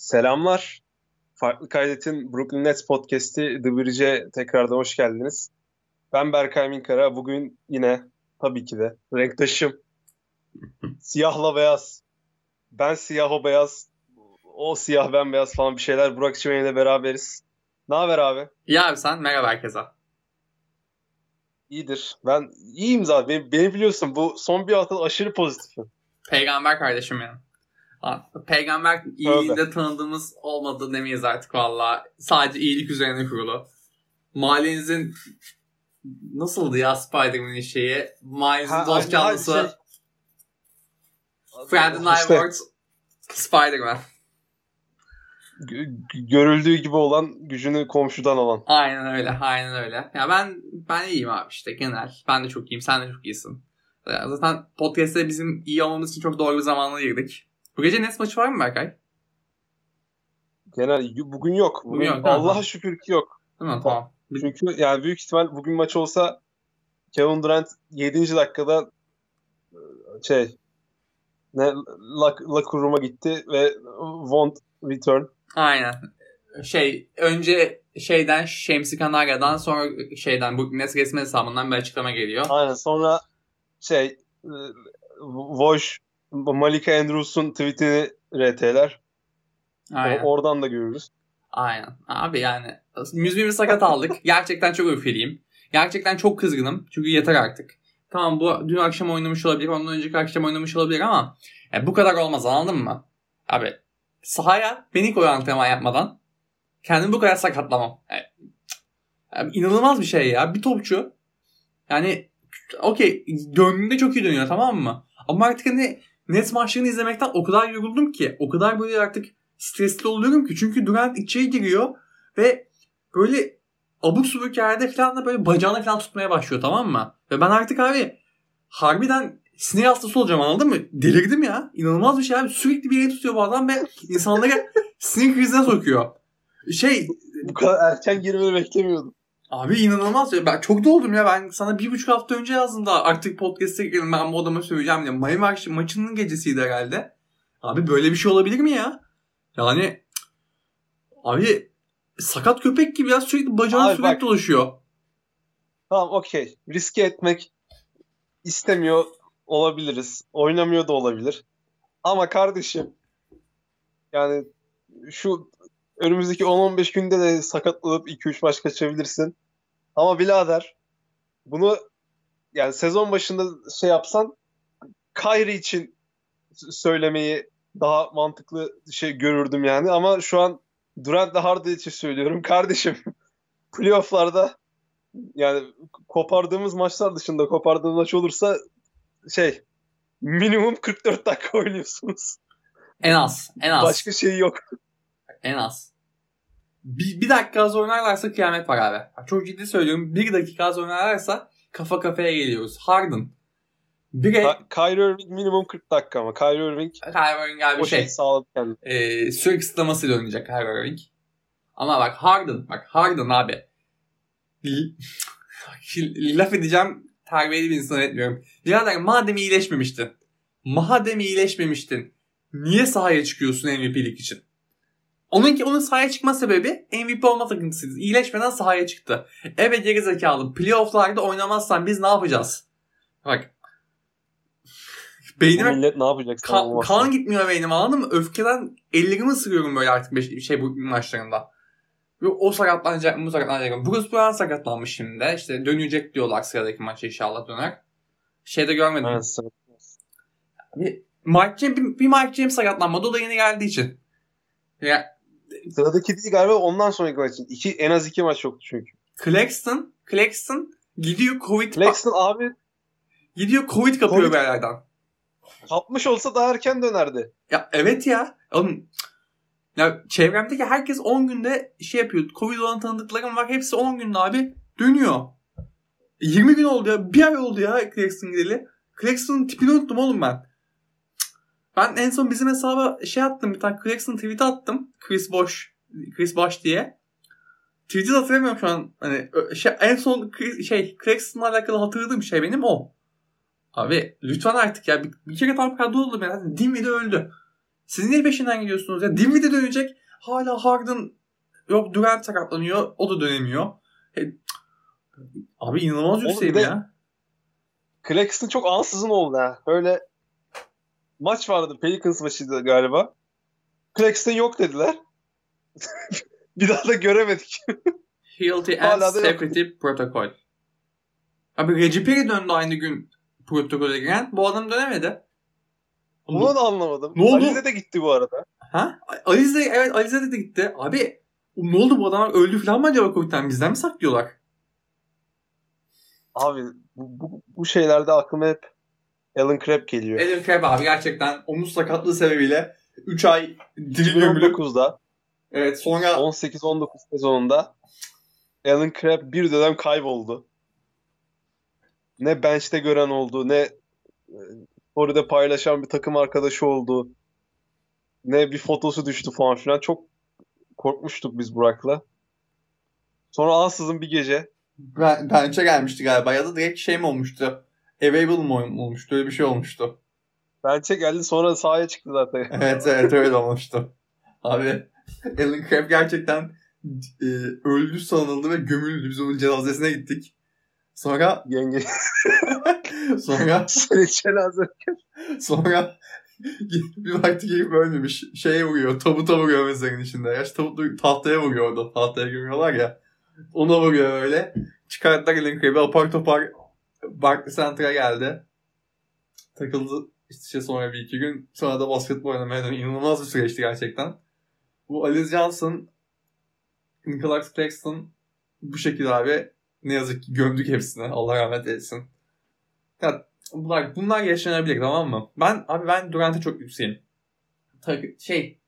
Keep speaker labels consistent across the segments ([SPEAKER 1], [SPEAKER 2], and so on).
[SPEAKER 1] Selamlar. Farklı Kaydet'in Brooklyn Nets podcast'i The Bridge'e tekrardan hoş geldiniz. Ben Berkay Minkara. Bugün yine tabii ki de renktaşım. Siyahla beyaz. Ben siyah o beyaz. O siyah ben beyaz falan bir şeyler. Burak Çimen'le beraberiz. Ne haber abi?
[SPEAKER 2] İyi abi sen. Merhaba herkese.
[SPEAKER 1] İyidir. Ben iyiyim zaten. Beni, beni biliyorsun bu son bir hafta aşırı pozitifim.
[SPEAKER 2] Peygamber kardeşim benim. Peygamber iyiliğinde tanıdığımız olmadı demeyiz artık valla. Sadece iyilik üzerine kurulu. Mahallenizin nasıldı ya Spider-Man'in şeyi? Mahallenizin dost canlısı. Şey... And I işte. Spider-Man.
[SPEAKER 1] görüldüğü gibi olan gücünü komşudan alan.
[SPEAKER 2] Aynen öyle, aynen öyle. Ya ben ben iyiyim abi işte genel. Ben de çok iyiyim, sen de çok iyisin. Zaten podcast'te bizim iyi olmamız için çok doğru bir zamana girdik. Bu gece Nets maçı var mı Berkay?
[SPEAKER 1] Genel bugün yok. Bugün, bugün yok. Allah'a şükür ki yok.
[SPEAKER 2] Mi? Tamam.
[SPEAKER 1] Çünkü yani büyük ihtimal bugün maç olsa Kevin Durant 7. dakikada şey ne locker room'a gitti ve won't return.
[SPEAKER 2] Aynen. Şey önce şeyden Şemsi Kanarya'dan sonra şeyden bu Nets resmi hesabından bir açıklama geliyor.
[SPEAKER 1] Aynen sonra şey Vosh Malika Andrews'un tweetini RT'ler. Aynen. O, oradan da görürüz.
[SPEAKER 2] Aynen. Abi yani müzmimi sakat aldık. Gerçekten çok öfkeliyim. Gerçekten çok kızgınım. Çünkü yeter artık. Tamam bu dün akşam oynamış olabilir. Ondan önceki akşam oynamış olabilir ama yani bu kadar olmaz anladın mı? Abi sahaya beni koy antrenman yapmadan kendimi bu kadar sakatlamam. Yani, yani inanılmaz bir şey ya. Bir topçu yani okey döndüğünde çok iyi dönüyor tamam mı? Ama artık hani Nets maçlarını izlemekten o kadar yoruldum ki. O kadar böyle artık stresli oluyorum ki. Çünkü Durant içeri giriyor ve böyle abuk subuk yerde falan da böyle bacağını falan tutmaya başlıyor tamam mı? Ve ben artık abi harbiden sinir hastası olacağım anladın mı? Delirdim ya. İnanılmaz bir şey abi. Sürekli bir yere tutuyor bu adam ve insanları sinir krizine sokuyor. Şey...
[SPEAKER 1] Bu kadar erken girmeni beklemiyordum.
[SPEAKER 2] Abi inanılmaz. Ben çok doldum ya. Ben sana bir buçuk hafta önce yazdım da artık podcast'e girelim. Ben bu adama söyleyeceğim diye. Miami maç, maçının gecesiydi herhalde. Abi böyle bir şey olabilir mi ya? Yani abi sakat köpek gibi ya sürekli bacağını abi sürekli bak, dolaşıyor.
[SPEAKER 1] Tamam okey. Riske etmek istemiyor olabiliriz. Oynamıyor da olabilir. Ama kardeşim yani şu önümüzdeki 10-15 günde de sakatlanıp 2-3 maç kaçabilirsin. Ama birader bunu yani sezon başında şey yapsan Kyrie için söylemeyi daha mantıklı şey görürdüm yani ama şu an Durant Harden için söylüyorum. Kardeşim playofflarda yani kopardığımız maçlar dışında kopardığımız maç olursa şey minimum 44 dakika oynuyorsunuz.
[SPEAKER 2] En az. En az.
[SPEAKER 1] Başka şey yok.
[SPEAKER 2] En az. Bir, bir dakika az oynarlarsa kıyamet var abi. Çok ciddi söylüyorum. Bir dakika az oynarlarsa kafa kafaya geliyoruz. Harden.
[SPEAKER 1] Bir Ka- Kyrie Irving minimum 40 dakika ama Kyrie Irving
[SPEAKER 2] Kyrie Irving abi o şey
[SPEAKER 1] sağladı kendini.
[SPEAKER 2] E, süre kısıtlamasıyla oynayacak Kyrie Irving. Ama bak Harden, bak Harden abi. Laf edeceğim terbiyeli bir insan etmiyorum. Birader madem iyileşmemiştin. Madem iyileşmemiştin. Niye sahaya çıkıyorsun MVP'lik için? Onunki onun sahaya çıkma sebebi MVP olma takıntısıydı. İyileşmeden sahaya çıktı. Evet geri zekalı. Playoff'larda oynamazsan biz ne yapacağız? Bak.
[SPEAKER 1] Beynime millet ne yapacak?
[SPEAKER 2] Kan, kan gitmiyor beynim anladın mı? Öfkeden ellerimi ısırıyorum böyle artık bir şey bu maçlarında. Ve o sakatlanacak mı bu sakatlanacak mı? Bruce Brown sakatlanmış şimdi. İşte dönecek diyorlar sıradaki maça inşallah döner. Şeyde görmedim. Evet, bir, Mike James, bir, bir Mike James sakatlanmadı. O da yeni geldiği için. Ya,
[SPEAKER 1] Sıradaki değil galiba ondan sonraki maç için. İki, en az iki maç yoktu çünkü.
[SPEAKER 2] Claxton, Claxton gidiyor Covid.
[SPEAKER 1] Claxton abi
[SPEAKER 2] gidiyor Covid kapıyor COVID. bir yerlerden.
[SPEAKER 1] Kapmış olsa daha erken dönerdi.
[SPEAKER 2] Ya evet ya. Oğlum ya çevremdeki herkes 10 günde şey yapıyor. Covid olan tanıdıklarım var. Hepsi 10 günde abi dönüyor. 20 gün oldu ya. Bir ay oldu ya Claxton gideli. Claxton'ın tipini unuttum oğlum ben. Ben en son bizim hesaba şey attım bir tane Claxton tweet attım. Chris Bosh, Chris Bosh diye. Tweet'i hatırlamıyorum şu an. Hani şey, en son şey Claxton'la alakalı hatırladığım şey benim o. Abi lütfen artık ya bir, bir kere tam kadro oldu ben. Dinwiddie öldü. Siz niye peşinden gidiyorsunuz ya? Dinwiddie dönecek. Hala Harden yok Durant sakatlanıyor. O da dönemiyor. E, abi inanılmaz yükseğim ya.
[SPEAKER 1] Claxton çok ansızın oldu ha. Böyle maç vardı. Pelicans maçıydı galiba. Claxton yok dediler. bir daha da göremedik.
[SPEAKER 2] Healthy and Safety Protocol. Abi Reggie Perry döndü aynı gün protokole giren. Bu adam dönemedi.
[SPEAKER 1] Bunu da anlamadım. Ne oldu? Alize de gitti bu arada.
[SPEAKER 2] Ha? Alize evet Alize de gitti. Abi ne oldu bu adamlar öldü falan mı acaba Covid'den? Bizden mi saklıyorlar?
[SPEAKER 1] Abi bu, bu, bu şeylerde aklıma hep Alan Crabb geliyor.
[SPEAKER 2] Alan Crabb abi gerçekten omuz sakatlığı sebebiyle 3 ay
[SPEAKER 1] diri gömülü.
[SPEAKER 2] Evet sonra
[SPEAKER 1] 18-19 sezonunda Alan Crabb bir dönem kayboldu. Ne bench'te gören oldu, ne orada paylaşan bir takım arkadaşı oldu. Ne bir fotosu düştü falan filan. Çok korkmuştuk biz Burak'la. Sonra ansızın bir gece.
[SPEAKER 2] Ben, bench'e gelmişti galiba ya da direkt şey mi olmuştu? Available mı olmuştu? Öyle bir şey olmuştu.
[SPEAKER 1] Bench'e geldi sonra sahaya çıktı zaten.
[SPEAKER 2] evet evet öyle olmuştu. Abi Alan Crabb gerçekten e, öldü sanıldı ve gömüldü. Biz onun cenazesine gittik. Sonra
[SPEAKER 1] yenge
[SPEAKER 2] sonra
[SPEAKER 1] senin cenaze
[SPEAKER 2] sonra bir vakti gelip ölmemiş. Şeye vuruyor. Tabuta vuruyor mezarın içinde. Yaş tabut tahtaya vuruyor orada. Tahtaya gömüyorlar ya. Ona vuruyor öyle. Çıkarttılar elin krebi. Apar topar Barkley Center'a geldi. Takıldı işte sonra bir iki gün. Sonra da basketbol oynamaya döndü. İnanılmaz bir süreçti gerçekten. Bu Alice Johnson, Nicholas Claxton bu şekilde abi ne yazık ki gömdük hepsini. Allah rahmet eylesin. Ya, bunlar, bunlar yaşanabilir tamam mı? Ben abi ben Durant'e çok yükseğim. Tabii şey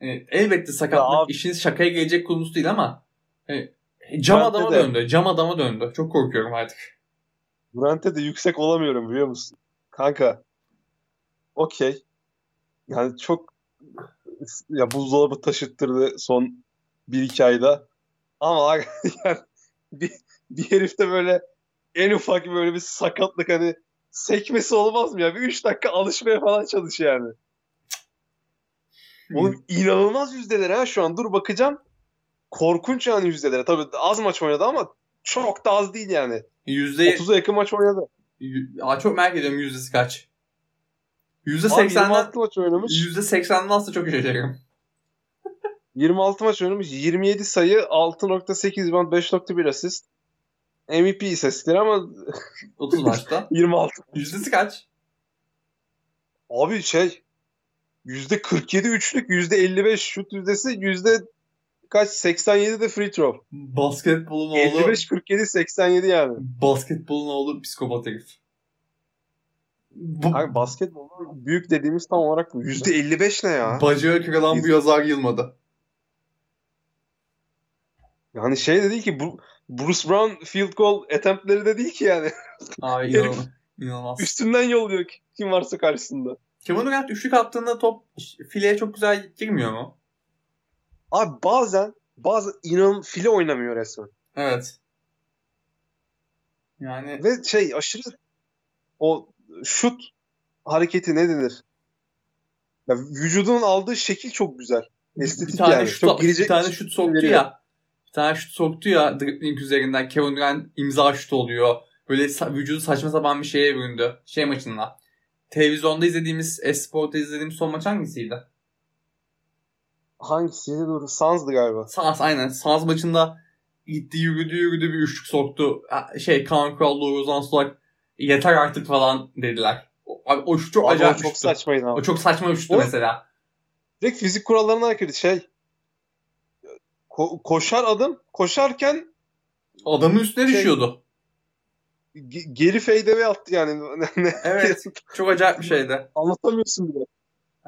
[SPEAKER 2] yani elbette sakatlık işin şakaya gelecek konusu değil ama hani, cam Durant'e adama de. döndü. Cam adama döndü. Çok korkuyorum artık.
[SPEAKER 1] Durant'e de yüksek olamıyorum biliyor musun? Kanka. Okey. Yani çok ya buzdolabı taşıttırdı son bir iki ayda. Ama yani bir, bir herifte böyle en ufak böyle bir sakatlık hani sekmesi olmaz mı ya? Bir 3 dakika alışmaya falan çalış yani. Oğlum inanılmaz yüzdeler ha şu an. Dur bakacağım. Korkunç yani yüzdelere. Tabii az maç oynadı ama çok da az değil yani.
[SPEAKER 2] Yüzde...
[SPEAKER 1] 30'a yakın maç oynadı.
[SPEAKER 2] Aa, çok merak ediyorum yüzdesi kaç. Yüzde seksen'den maç oynamış. Yüzde seksen'den aslında çok şaşırıyorum.
[SPEAKER 1] 26 maç oynamış. 27 sayı, 6.8 rebound, 5.1 asist. MVP istatistikleri ama
[SPEAKER 2] 30 maçta.
[SPEAKER 1] 26.
[SPEAKER 2] Yüzdesi kaç?
[SPEAKER 1] Abi şey yüzde 47 üçlük, yüzde 55 şut yüzdesi, yüzde kaç 87 de free throw.
[SPEAKER 2] Basketbolun oğlu
[SPEAKER 1] 55 47 87 yani.
[SPEAKER 2] Basketbolun oğlu psikopat herif.
[SPEAKER 1] Bu... Abi basketbolun büyük dediğimiz tam olarak bu. Yüzde 55 ne ya?
[SPEAKER 2] Bacağı kırılan bu yazar yılmadı.
[SPEAKER 1] Yani şey de değil ki bu Bruce Brown field goal attemptleri de değil ki yani.
[SPEAKER 2] Abi inanılmaz. inanılmaz.
[SPEAKER 1] Üstünden yolluyor kim varsa karşısında.
[SPEAKER 2] Kevin Durant üçlük attığında top fileye çok güzel girmiyor mu?
[SPEAKER 1] Abi bazen bazı inan file oynamıyor resmen.
[SPEAKER 2] Evet. Yani
[SPEAKER 1] ve şey aşırı o şut hareketi ne denir? Ya, vücudunun aldığı şekil çok güzel. Estetik bir tane yani. Şut, çok girecek
[SPEAKER 2] bir tane şut soktu veriyor. ya. Bir tane şut soktu ya dribbling üzerinden Kevin Durant imza şut oluyor. Böyle sa- vücudu saçma sapan bir şeye büründü. Şey maçında. Televizyonda izlediğimiz, Esport'ta izlediğimiz son maç hangisiydi?
[SPEAKER 1] Hangisiydi? Dur. Suns'dı galiba.
[SPEAKER 2] Suns aynen. Suns maçında gitti yürüdü yürüdü bir üçlük soktu. Şey Kaan Kurallı Ozan Sulak yeter artık falan dediler. Abi o şut çok abi acayip
[SPEAKER 1] çok saçmaydı
[SPEAKER 2] ama. O çok saçma şuttu o, mesela.
[SPEAKER 1] Direkt fizik kurallarına aykırı şey. Ko- koşar adım. Koşarken
[SPEAKER 2] adamın üstüne şey, düşüyordu.
[SPEAKER 1] Ge- geri fadeaway attı yani.
[SPEAKER 2] evet. çok acayip bir şeydi.
[SPEAKER 1] Anlatamıyorsun bile.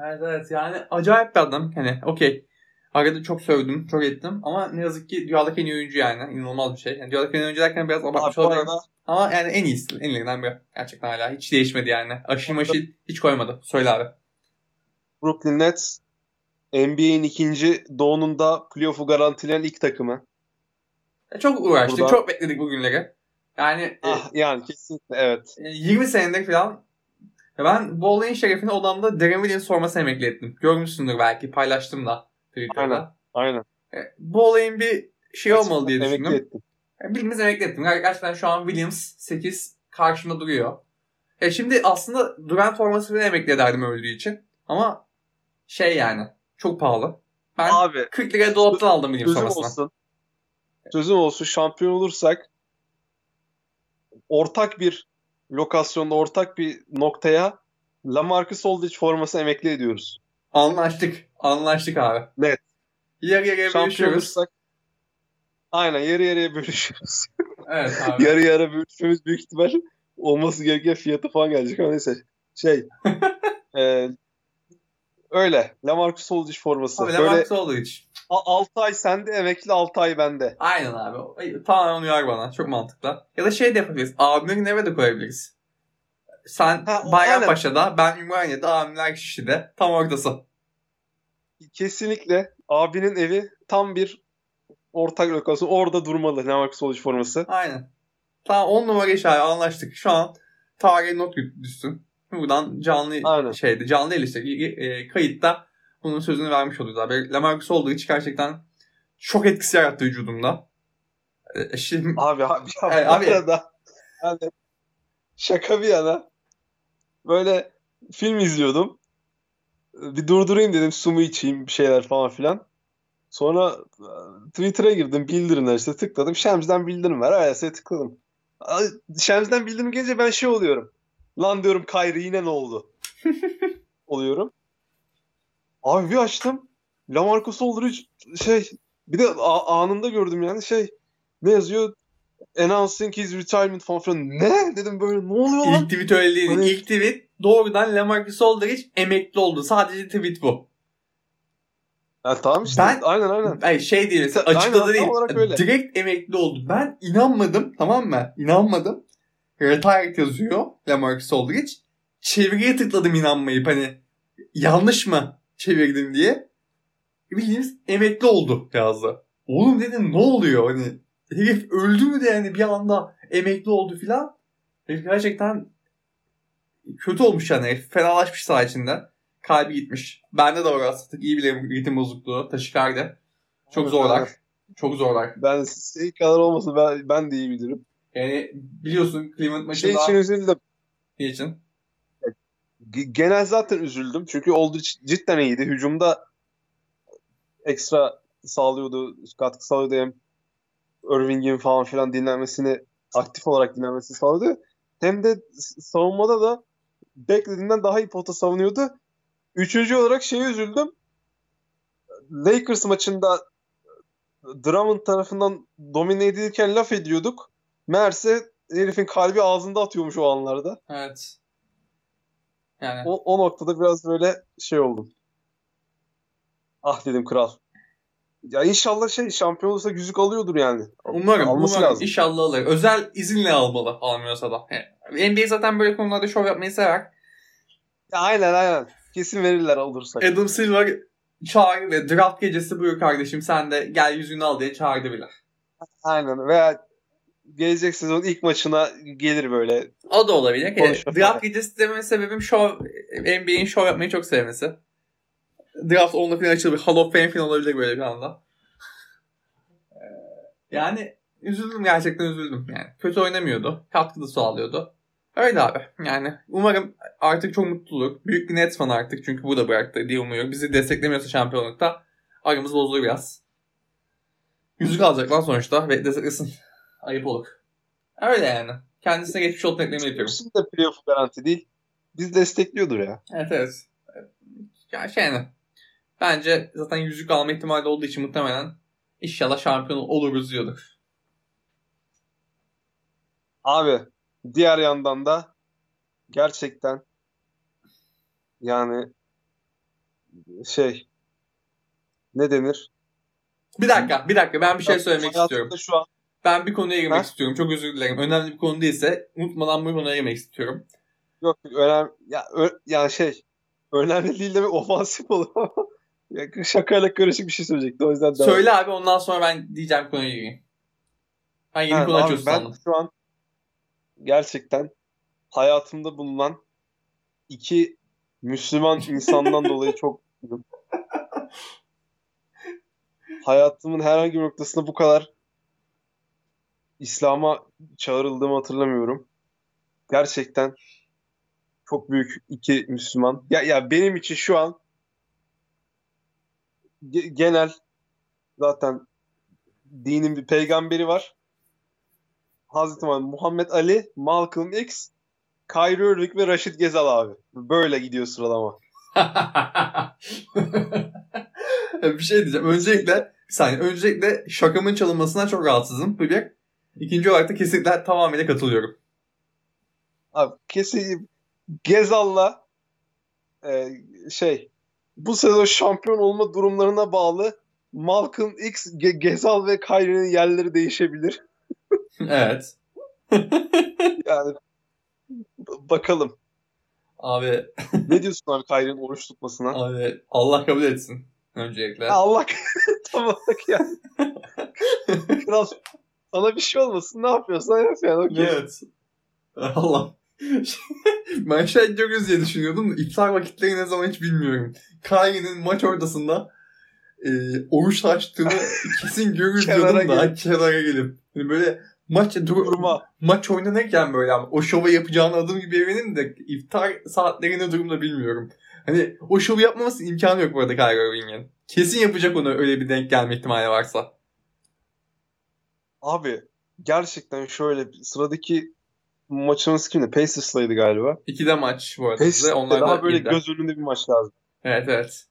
[SPEAKER 2] Evet evet yani acayip bir adam. Hani okey. Arada çok sövdüm, çok ettim ama ne yazık ki dünyadaki en iyi oyuncu yani. inanılmaz bir şey. Yani dünyadaki en iyi oyuncu derken biraz abartmış olabilirim. Ama yani en iyisi. En iyilerinden biri. Gerçekten hala. Hiç değişmedi yani. Aşı maşı hiç koymadı. Söyle abi.
[SPEAKER 1] Brooklyn Nets NBA'in ikinci doğununda playoff'u garantileyen ilk takımı.
[SPEAKER 2] E, çok uğraştık. Burada... Çok bekledik bugünleri. Yani
[SPEAKER 1] ah, e, yani kesinlikle evet.
[SPEAKER 2] 20 senedir falan Ben bu olayın şerefine odamda Darren Williams forması emekli ettim. Görmüşsündür belki paylaştım da Twitter'da.
[SPEAKER 1] Aynen.
[SPEAKER 2] E, bu olayın bir şey olmalı diye
[SPEAKER 1] Emekli
[SPEAKER 2] düşündüm.
[SPEAKER 1] ettim.
[SPEAKER 2] E, Bildiğimiz emekli ettim. Ger- Gerçekten şu an Williams 8 karşımda duruyor. E şimdi aslında Durant forması bile emekli ederdim öldüğü için. Ama şey yani çok pahalı. Ben
[SPEAKER 1] Abi
[SPEAKER 2] 40 liraya dolaptan aldım Williams
[SPEAKER 1] sözüm
[SPEAKER 2] formasını.
[SPEAKER 1] olsun. Sözüm olsun şampiyon olursak ortak bir lokasyonda ortak bir noktaya Lamarcus Aldridge forması emekli ediyoruz.
[SPEAKER 2] Anlaştık. Anlaştık abi.
[SPEAKER 1] Net.
[SPEAKER 2] Yarı yarıya bölüşüyoruz.
[SPEAKER 1] aynen yarı yarıya bölüşüyoruz.
[SPEAKER 2] Evet abi.
[SPEAKER 1] yarı yarı bölüşmemiz büyük ihtimal olması gereken fiyatı falan gelecek ama neyse. Şey e, öyle. Lamarcus Aldridge forması.
[SPEAKER 2] Abi Lamarcus için.
[SPEAKER 1] 6 ay sende emekli 6 ay bende.
[SPEAKER 2] Aynen abi. Tamamen uyar bana. Çok mantıklı. Ya da şey de yapabiliriz. Abimin eve de koyabiliriz. Sen
[SPEAKER 1] Ha,
[SPEAKER 2] Bayrampaşa'da, ben Ümraniye'de, abimler Şişli'de. Tam ortası.
[SPEAKER 1] Kesinlikle abinin evi tam bir ortak lokasyon. Orada durmalı Lamarcus Aldridge forması.
[SPEAKER 2] Aynen. Tamam 10 numara iş abi anlaştık. Şu an tarihe not düşsün. Buradan canlı
[SPEAKER 1] Aynen.
[SPEAKER 2] şeydi. Canlı değil işte. e, kayıtta bunun sözünü vermiş oluyoruz abi. Lamarcus olduğu için gerçekten çok etkisi yarattı vücudumda. E, şimdi
[SPEAKER 1] Abi abi
[SPEAKER 2] Evet,
[SPEAKER 1] bu
[SPEAKER 2] abi.
[SPEAKER 1] arada yani şaka bir yana böyle film izliyordum. Bir durdurayım dedim su mu içeyim bir şeyler falan filan. Sonra e, Twitter'a girdim bildirimler işte tıkladım. Şems'den bildirim var. Ayasa'ya tıkladım. Şems'den bildirim gelince ben şey oluyorum. Lan diyorum Kyrie yine ne oldu? oluyorum. Abi bir açtım. Lamarcus Aldridge şey bir de anında gördüm yani şey ne yazıyor? Announcing his retirement falan filan. Ne? Dedim böyle ne oluyor lan?
[SPEAKER 2] ilk tweet öyle değil.
[SPEAKER 1] Hani-
[SPEAKER 2] İlk tweet doğrudan Lamarcus Aldridge emekli oldu. Sadece tweet bu.
[SPEAKER 1] Ya tamam işte.
[SPEAKER 2] Ben-
[SPEAKER 1] aynen aynen.
[SPEAKER 2] Ay şey değil.
[SPEAKER 1] Aynen,
[SPEAKER 2] Açıkladı
[SPEAKER 1] tam
[SPEAKER 2] değil.
[SPEAKER 1] öyle.
[SPEAKER 2] Direkt emekli oldu. Ben inanmadım. Tamam mı? İnanmadım. Retired yazıyor Lamarcus Aldridge. Çeviriye tıkladım inanmayıp hani yanlış mı çevirdim diye. Bildiğiniz emekli oldu yazdı. Oğlum dedim ne oluyor hani herif öldü mü de yani bir anda emekli oldu filan. Herif gerçekten kötü olmuş yani. Herif fenalaşmış saha içinde. Kalbi gitmiş. Bende de var aslında. İyi bile ritim bozukluğu. Taşikardi. Çok zorlar. Çok zorlar.
[SPEAKER 1] Ben şey kadar olmasın ben, ben de iyi bilirim.
[SPEAKER 2] Yani biliyorsun Cleveland
[SPEAKER 1] Şey
[SPEAKER 2] maçında
[SPEAKER 1] için üzüldüm.
[SPEAKER 2] ne için?
[SPEAKER 1] G- Genel zaten üzüldüm. Çünkü Aldridge cidden iyiydi. Hücumda ekstra sağlıyordu, katkı sağlıyordu. Hem Irving'in falan filan dinlenmesini, aktif olarak dinlenmesini sağlıyordu. Hem de savunmada da beklediğinden daha iyi pota savunuyordu. Üçüncü olarak şeye üzüldüm. Lakers maçında Drummond tarafından domine edilirken laf ediyorduk. Meğerse herifin kalbi ağzında atıyormuş o anlarda.
[SPEAKER 2] Evet. Yani
[SPEAKER 1] O, o noktada biraz böyle şey oldum. Ah dedim kral. Ya inşallah şey şampiyon olursa yüzük alıyordur yani.
[SPEAKER 2] umarım,
[SPEAKER 1] alması
[SPEAKER 2] umarım
[SPEAKER 1] lazım.
[SPEAKER 2] inşallah alır. Özel izinle almalı almıyorsa da. Yani NBA zaten böyle konularda şov yapmayı sever.
[SPEAKER 1] Ya aynen aynen. Kesin verirler alırsak.
[SPEAKER 2] Adam Silver çağırdı ve draft gecesi buyur kardeşim sen de gel yüzüğünü al diye çağırdı bile.
[SPEAKER 1] Aynen. Veya gelecek sezon ilk maçına gelir böyle.
[SPEAKER 2] O da olabilir.
[SPEAKER 1] Konuşma
[SPEAKER 2] draft gecesi dememin sebebim şov, NBA'in şov yapmayı çok sevmesi. Draft onunla falan açılır. Hall of Fame falan olabilir böyle bir anda. Ee, Yani üzüldüm gerçekten üzüldüm. Yani kötü oynamıyordu. Katkı da sağlıyordu. Öyle abi. Yani umarım artık çok mutlu olur. Büyük bir Nets fan artık çünkü bu da bıraktı diye umuyorum. Bizi desteklemiyorsa şampiyonlukta aramız bozulur biraz. Yüzük alacak lan sonuçta ve desteklesin. Ayıp olur. Öyle yani. Kendisine geçmiş olup eklemeyi yapıyorum.
[SPEAKER 1] Hepsinin de playoff garanti değil. Biz destekliyordur ya.
[SPEAKER 2] Evet evet. Ya şey yani. Bence zaten yüzük alma ihtimali olduğu için muhtemelen inşallah şampiyon oluruz diyorduk.
[SPEAKER 1] Abi diğer yandan da gerçekten yani şey ne denir?
[SPEAKER 2] Bir dakika, bir dakika ben bir şey söylemek
[SPEAKER 1] Hayatımda
[SPEAKER 2] istiyorum.
[SPEAKER 1] Şu an
[SPEAKER 2] Ben bir konuya girmek
[SPEAKER 1] Ha?
[SPEAKER 2] istiyorum. Çok özür dilerim. Önemli bir konu değilse unutmadan bu konuya girmek istiyorum.
[SPEAKER 1] yok önemli ya ö- yani şey önemli değil demek ofansif olur ama ya şakayla karışık bir şey söyleyecektim. O yüzden devam.
[SPEAKER 2] Söyle abi ondan sonra ben diyeceğim konuya gireyim. Ben yeni konu açıyorsun
[SPEAKER 1] ben
[SPEAKER 2] sandım.
[SPEAKER 1] şu an gerçekten hayatımda bulunan iki Müslüman insandan dolayı çok. Hayatımın herhangi bir noktasında bu kadar İslam'a çağrıldığımı hatırlamıyorum. Gerçekten çok büyük iki Müslüman. Ya ya benim için şu an ge- genel zaten dinin bir peygamberi var. Hazreti Muhammed Ali, Malcolm X, Kyrie Irving ve Raşit Gezal abi. Böyle gidiyor sıralama.
[SPEAKER 2] bir şey diyeceğim. Öncelikle saniye. Öncelikle şakamın çalınmasından çok rahatsızım. Bir. İkinci olarak da kesinlikle tamamıyla katılıyorum.
[SPEAKER 1] Abi kesin Gezal'la e, şey bu sezon şampiyon olma durumlarına bağlı Malcolm X, Ge- Gezal ve Kyrie'nin yerleri değişebilir.
[SPEAKER 2] evet.
[SPEAKER 1] yani bakalım.
[SPEAKER 2] Abi.
[SPEAKER 1] ne diyorsun abi Kyrie'nin oruç tutmasına?
[SPEAKER 2] Abi Allah kabul etsin. Öncelikle.
[SPEAKER 1] Allah tam olarak yani. Kral sana bir şey olmasın ne yapıyorsan yap yani. Okay.
[SPEAKER 2] Evet. Allah. ben şey görürüz diye düşünüyordum iftar vakitleri ne zaman hiç bilmiyorum. Kyrie'nin maç ortasında e, oruç açtığını kesin
[SPEAKER 1] Kenara
[SPEAKER 2] diyordum da
[SPEAKER 1] gelip.
[SPEAKER 2] kenara gelip. Yani böyle maç dur,
[SPEAKER 1] Durma.
[SPEAKER 2] maç oynanırken böyle ama o şova yapacağını adım gibi eminim de iftar saatleri ne durumda bilmiyorum. Hani o şovu yapmaması imkanı yok bu arada Kyrie Irving'in. Kesin yapacak onu öyle bir denk gelme ihtimali varsa.
[SPEAKER 1] Abi gerçekten şöyle sıradaki maçımız kimdi? Pacers'laydı galiba.
[SPEAKER 2] İkide maç bu arada.
[SPEAKER 1] Pacers'ta
[SPEAKER 2] Onlar
[SPEAKER 1] daha
[SPEAKER 2] da
[SPEAKER 1] böyle
[SPEAKER 2] birde.
[SPEAKER 1] göz önünde bir maç lazım.
[SPEAKER 2] Evet evet.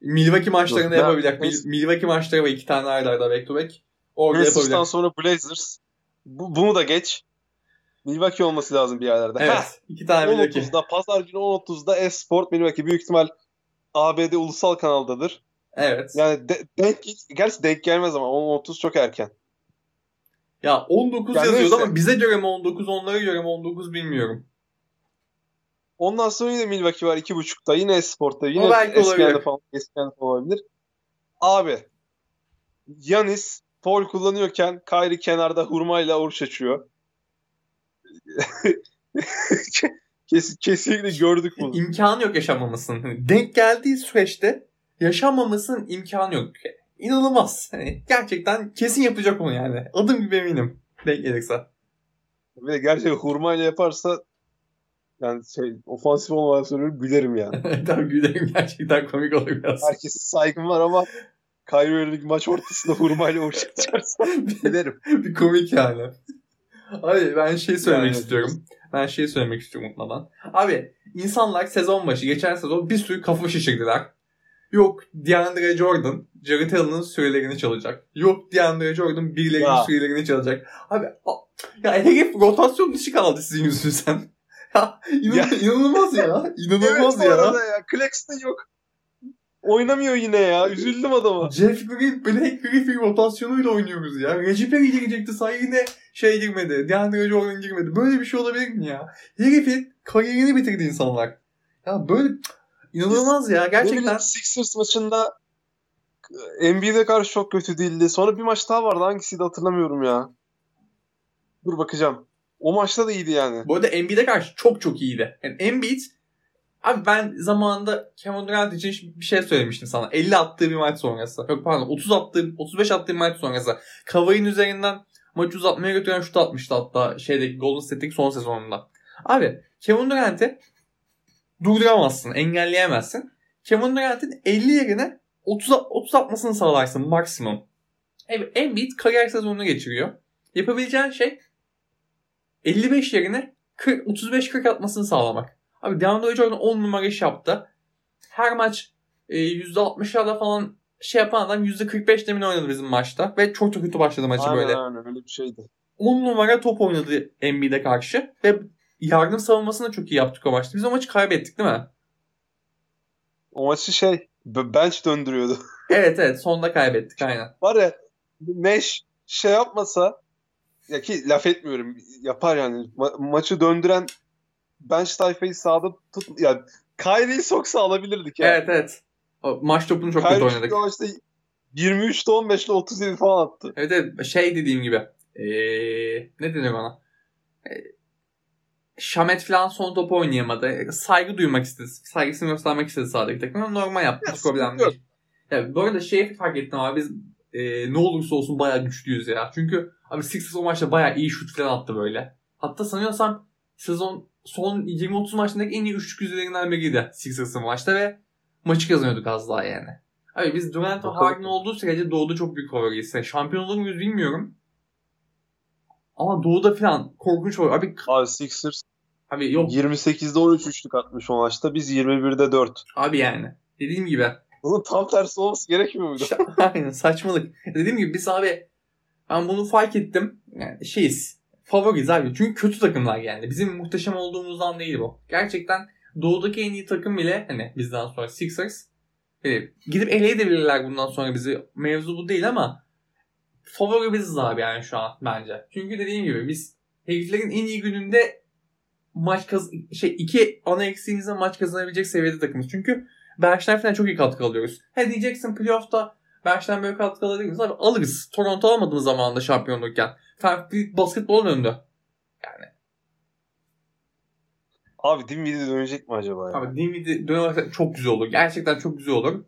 [SPEAKER 2] Milwaukee maçlarında
[SPEAKER 1] Yok,
[SPEAKER 2] yapabilecek. Mil- Milwaukee maçları var iki tane arda arda back to back. Orada
[SPEAKER 1] Pacers'tan sonra Blazers. Bu, bunu da geç. Milwaukee olması lazım bir yerlerde. Heh,
[SPEAKER 2] Evet. iki tane Milwaukee.
[SPEAKER 1] 10.30'da pazar günü 10.30'da Esport Milwaukee büyük ihtimal ABD ulusal kanaldadır.
[SPEAKER 2] Evet.
[SPEAKER 1] Yani de, denk gerçi denk gelmez ama 10.30 çok erken.
[SPEAKER 2] Ya 19
[SPEAKER 1] Ya
[SPEAKER 2] yazıyordu
[SPEAKER 1] neyse.
[SPEAKER 2] ama bize göre mi 19 onlara göre mi 19 bilmiyorum.
[SPEAKER 1] Ondan sonra yine Milwaukee var 2.30'da yine Esport'ta yine
[SPEAKER 2] olabilir.
[SPEAKER 1] falan, ESPN'de falan olabilir. Abi Yanis foul kullanıyorken Kyrie kenarda hurmayla oruç açıyor. Kes, kesinlikle gördük bunu.
[SPEAKER 2] İmkanı yok yaşanmamasının. Hani denk geldiği süreçte yaşanmamasının imkanı yok. İnanılmaz. Hani gerçekten kesin yapacak onu yani. Adım gibi eminim. Denk gelirse.
[SPEAKER 1] De gerçekten hurmayla yaparsa yani şey ofansif olmadan söylüyorum gülerim yani.
[SPEAKER 2] Tabii gülerim gerçekten komik olur biraz.
[SPEAKER 1] Herkese saygım var ama Kyrie Irving maç ortasında hurmayla oruç açarsa gülerim.
[SPEAKER 2] bir komik yani. Abi ben şey söylemek
[SPEAKER 1] Yani-
[SPEAKER 2] istiyorum. Ben şey söylemek istiyorum unutmadan. Abi insanlar sezon başı geçen sezon bir sürü kafa şişirdiler. Yok DeAndre Jordan Jared Allen'ın sürelerini çalacak. Yok DeAndre Jordan birilerinin
[SPEAKER 1] Ya.
[SPEAKER 2] sürelerini çalacak. Abi ya herif rotasyon dışı kaldı sizin yüzünüzden. Ya, inan-
[SPEAKER 1] Ya.
[SPEAKER 2] inanılmaz ya. İnanılmaz
[SPEAKER 1] evet,
[SPEAKER 2] ya.
[SPEAKER 1] arada ya. Claxton yok. Oynamıyor yine ya. Üzüldüm adama.
[SPEAKER 2] Jeff Green, Blake Griffin rotasyonuyla oynuyoruz ya. Reggie Perry girecekti say yine şey girmedi. DeAndre Jordan girmedi. Böyle bir şey olabilir mi ya? Herifin kariyerini bitirdi insanlar. Ya böyle inanılmaz ya gerçekten.
[SPEAKER 1] Sixers maçında NBA'de karşı çok kötü değildi. Sonra bir maç daha vardı. Hangisiydi hatırlamıyorum ya. Dur bakacağım. O maçta da iyiydi yani.
[SPEAKER 2] Bu arada Embiid'e karşı çok çok iyiydi. Yani Embiid Abi ben zamanında Kevin Durant için bir şey söylemiştim sana. 50 attığı bir maç sonrası. Yok pardon 30 attığı, 35 attığı bir maç sonrası. Kavay'ın üzerinden maçı uzatmaya götüren şut atmıştı hatta şeydeki Golden State'deki son sezonunda. Abi Kevin Durant'i durduramazsın, engelleyemezsin. Kevin Durant'in 50 yerine 30, 30 atmasını sağlarsın maksimum. Evet, Embiid kariyer sezonunu geçiriyor. Yapabileceğin şey 55 yerine 40, 35-40 atmasını sağlamak. Abi DeAndre Jordan 10 numara iş yaptı. Her maç e, %60'larda falan şey yapan adam %45 demin oynadı bizim maçta. Ve çok çok kötü başladı maçı
[SPEAKER 1] Aynen
[SPEAKER 2] böyle.
[SPEAKER 1] aynen öyle bir şeydi.
[SPEAKER 2] 10 numara top oynadı Embiid'e karşı. Ve yardım savunmasını da çok iyi yaptık o maçta. Biz o maçı kaybettik değil mi?
[SPEAKER 1] O maçı şey bench döndürüyordu.
[SPEAKER 2] Evet evet sonda kaybettik aynen.
[SPEAKER 1] Var ya Nash şey yapmasa ya ki laf etmiyorum yapar yani Ma- maçı döndüren bench tayfayı sağda tut ya Kyrie'yi soksa alabilirdik ya.
[SPEAKER 2] Evet evet. O maç topunu çok kötü
[SPEAKER 1] Kyrie
[SPEAKER 2] oynadık.
[SPEAKER 1] çünkü o maçta 23'te 15'le 37 falan attı.
[SPEAKER 2] Evet evet şey dediğim gibi. Ee, ne denir ona? Ee, Şamet falan son topu oynayamadı. Saygı duymak istedi. Saygısını göstermek istedi sahadaki takım. Normal yaptı. Hiç problem değil. Ya, bu arada şey fark ettim abi biz e, ne olursa olsun bayağı güçlüyüz ya. Çünkü abi Sixers o maçta bayağı iyi şut falan attı böyle. Hatta sanıyorsam sezon son 20-30 maçındaki en iyi üçlük yüzdelerinden biriydi Sixers'ın maçta ve maçı kazanıyorduk az daha yani. Abi biz Durant ve Harden olduğu sürece Doğu'da çok büyük favoriyiz. Şampiyon olur muyuz bilmiyorum. Ama Doğu'da falan korkunç olur. Abi,
[SPEAKER 1] abi Sixers
[SPEAKER 2] abi yok.
[SPEAKER 1] 28'de 13 üçlük atmış o maçta. Biz 21'de 4.
[SPEAKER 2] Abi yani. Dediğim gibi.
[SPEAKER 1] Bunun tam tersi olması gerekmiyor muydu?
[SPEAKER 2] Aynen saçmalık. Dediğim gibi biz abi ben bunu fark ettim. Yani şeyiz. Favoriyiz abi. Çünkü kötü takımlar yani. Bizim muhteşem olduğumuzdan değil bu. Gerçekten doğudaki en iyi takım bile hani bizden sonra Sixers hani gidip eleyebilirler bundan sonra bizi. Mevzu bu değil ama favori biziz abi yani şu an bence. Çünkü dediğim gibi biz heriflerin en iyi gününde maç kaz şey iki ana eksiğimizde maç kazanabilecek seviyede takımız. Çünkü Berkşen falan çok iyi katkı alıyoruz. He diyeceksin playoff'ta Berkşen böyle katkı alabilir miyiz? Abi alırız. Toronto almadığımız zamanında şampiyonlukken. Farklı basketbolun önünde. Yani.
[SPEAKER 1] Abi Dinwiddie dönecek mi acaba ya?
[SPEAKER 2] Abi Dinwiddie dönerse çok güzel olur. Gerçekten çok güzel olur.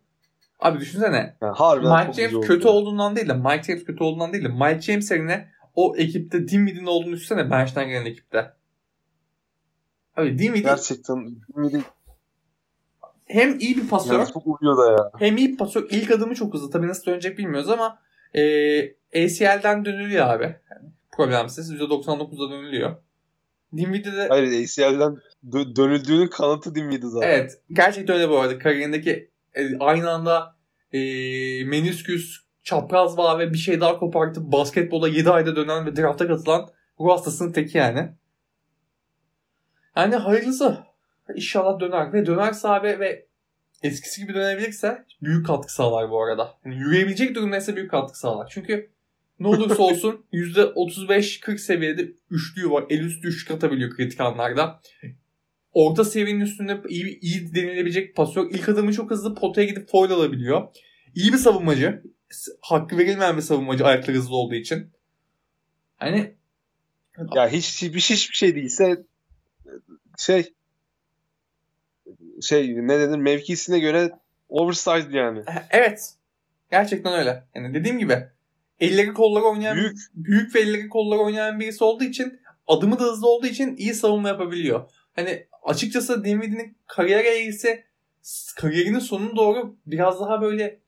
[SPEAKER 2] Abi düşünsene.
[SPEAKER 1] Yani harbiden
[SPEAKER 2] Mike James kötü oldu. olduğundan değil de Mike James kötü olduğundan değil de Mike James yerine o ekipte Dinwiddie'nin olduğunu düşünsene bench'ten gelen ekipte. Abi Dinwiddie
[SPEAKER 1] Gerçekten Dinwiddie
[SPEAKER 2] hem iyi bir pasör.
[SPEAKER 1] Yani çok uyuyor da ya.
[SPEAKER 2] Hem iyi bir pasör. İlk adımı çok hızlı. Tabii nasıl dönecek bilmiyoruz ama e, ACL'den dönülüyor abi. Yani problemsiz. %99'da dönülüyor. Dinwiddie de...
[SPEAKER 1] Hayır ACL'den dö- dönüldüğünün kanıtı Dinwiddie zaten.
[SPEAKER 2] Evet. Gerçekten öyle bu arada. Kariyerindeki e, aynı anda e, menisküs, çapraz bağ ve bir şey daha kopartıp basketbola 7 ayda dönen ve drafta katılan ruh hastasının teki yani. Yani hayırlısı. İnşallah döner ve dönerse abi ve eskisi gibi dönebilirse büyük katkı sağlar bu arada. Yani yürüyebilecek durumdaysa büyük katkı sağlar. Çünkü ne olursa olsun %35-40 seviyede üçlüğü var. El üstü üçlük atabiliyor kritik anlarda. Orta seviyenin üstünde iyi, iyi denilebilecek pasör. İlk adımı çok hızlı potaya gidip foul alabiliyor. İyi bir savunmacı. Hakkı verilmeyen bir savunmacı ayakları hızlı olduğu için. Hani
[SPEAKER 1] ya hiç hiçbir hiçbir şey değilse şey şey ne denir mevkisine göre oversized yani.
[SPEAKER 2] Evet. Gerçekten öyle. Yani dediğim gibi elleri kolları oynayan büyük, büyük ve elleri kolları oynayan birisi olduğu için adımı da hızlı olduğu için iyi savunma yapabiliyor. Hani açıkçası Dinwiddie'nin kariyer eğrisi kariyerinin sonuna doğru biraz daha böyle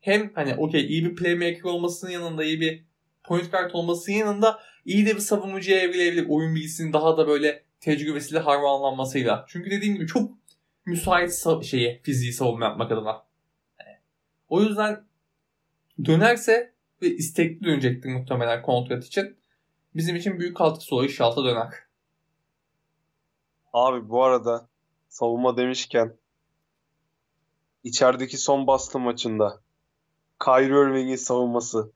[SPEAKER 2] hem hani okey iyi bir playmaker olmasının yanında iyi bir point guard olmasının yanında iyi de bir savunucuya evrilebilir. Oyun bilgisinin daha da böyle tecrübesiyle harmanlanmasıyla. Çünkü dediğim gibi çok müsait sa- şeyi fiziği savunma yapmak adına. O yüzden dönerse ve istekli dönecektir muhtemelen kontrat için. Bizim için büyük katkısı olur inşallah döner.
[SPEAKER 1] Abi bu arada savunma demişken içerideki son Boston maçında Kyrie Irving'in savunması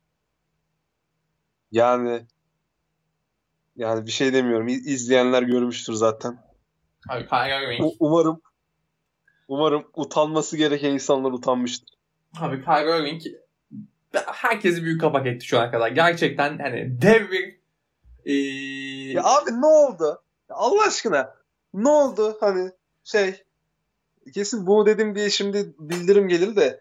[SPEAKER 1] yani yani bir şey demiyorum. İzleyenler görmüştür zaten.
[SPEAKER 2] Abi Kyrie Irving.
[SPEAKER 1] umarım umarım utanması gereken insanlar utanmıştır.
[SPEAKER 2] Abi Kyrie Irving herkesi büyük kapak etti şu ana kadar. Gerçekten hani dev bir ee...
[SPEAKER 1] Ya abi ne oldu? Allah aşkına ne oldu? Hani şey kesin bu dedim diye şimdi bildirim gelir de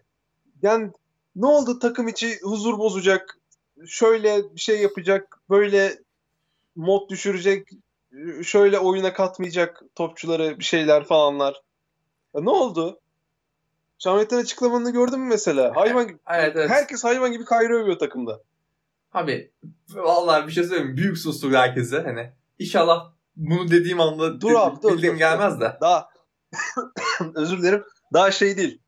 [SPEAKER 1] yani ne oldu takım içi huzur bozacak şöyle bir şey yapacak böyle mod düşürecek şöyle oyuna katmayacak topçuları bir şeyler falanlar. Ya ne oldu? Şahmet'in açıklamanı gördün mü mesela? Hayvan gibi. Evet, evet. Herkes hayvan gibi Kyrie övüyor takımda.
[SPEAKER 2] Abi vallahi bir şey söyleyeyim Büyük sustur herkese. Hani inşallah bunu dediğim anda dur abi, dur, bildiğim dur, gelmez de.
[SPEAKER 1] Daha özür dilerim. Daha şey değil.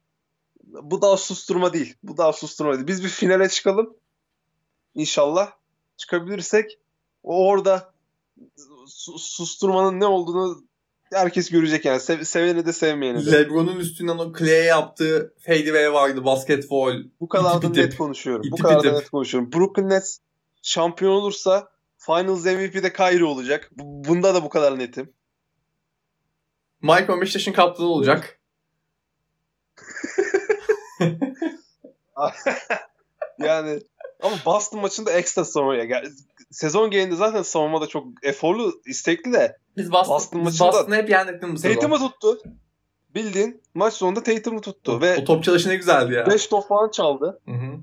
[SPEAKER 1] Bu daha susturma değil. Bu daha susturma değil. Biz bir finale çıkalım. İnşallah çıkabilirsek orada susturmanın ne olduğunu herkes görecek yani. Sev, seveni de sevmeyeni de.
[SPEAKER 2] Lebron'un üstünden o Clay'e yaptığı fadeaway vardı basketbol.
[SPEAKER 1] Bu kadar da net konuşuyorum. İtip Bu kadar da net konuşuyorum. Brooklyn Nets şampiyon olursa Finals MVP'de Kyrie olacak. Bunda da bu kadar netim.
[SPEAKER 2] Mike 15 yaşın kaptanı olacak.
[SPEAKER 1] yani Ama Boston maçında ekstra savunmaya geldi. Sezon genelinde zaten savunmada çok eforlu, istekli de.
[SPEAKER 2] Biz Boston,
[SPEAKER 1] Boston
[SPEAKER 2] biz
[SPEAKER 1] maçında-
[SPEAKER 2] Boston'ı hep yendik bu sezon?
[SPEAKER 1] Tatum'u tuttu. Bildiğin maç sonunda Tatum'u tuttu.
[SPEAKER 2] O
[SPEAKER 1] Ve
[SPEAKER 2] top çalışı ne güzeldi ya.
[SPEAKER 1] 5 top falan çaldı.
[SPEAKER 2] Hı hı.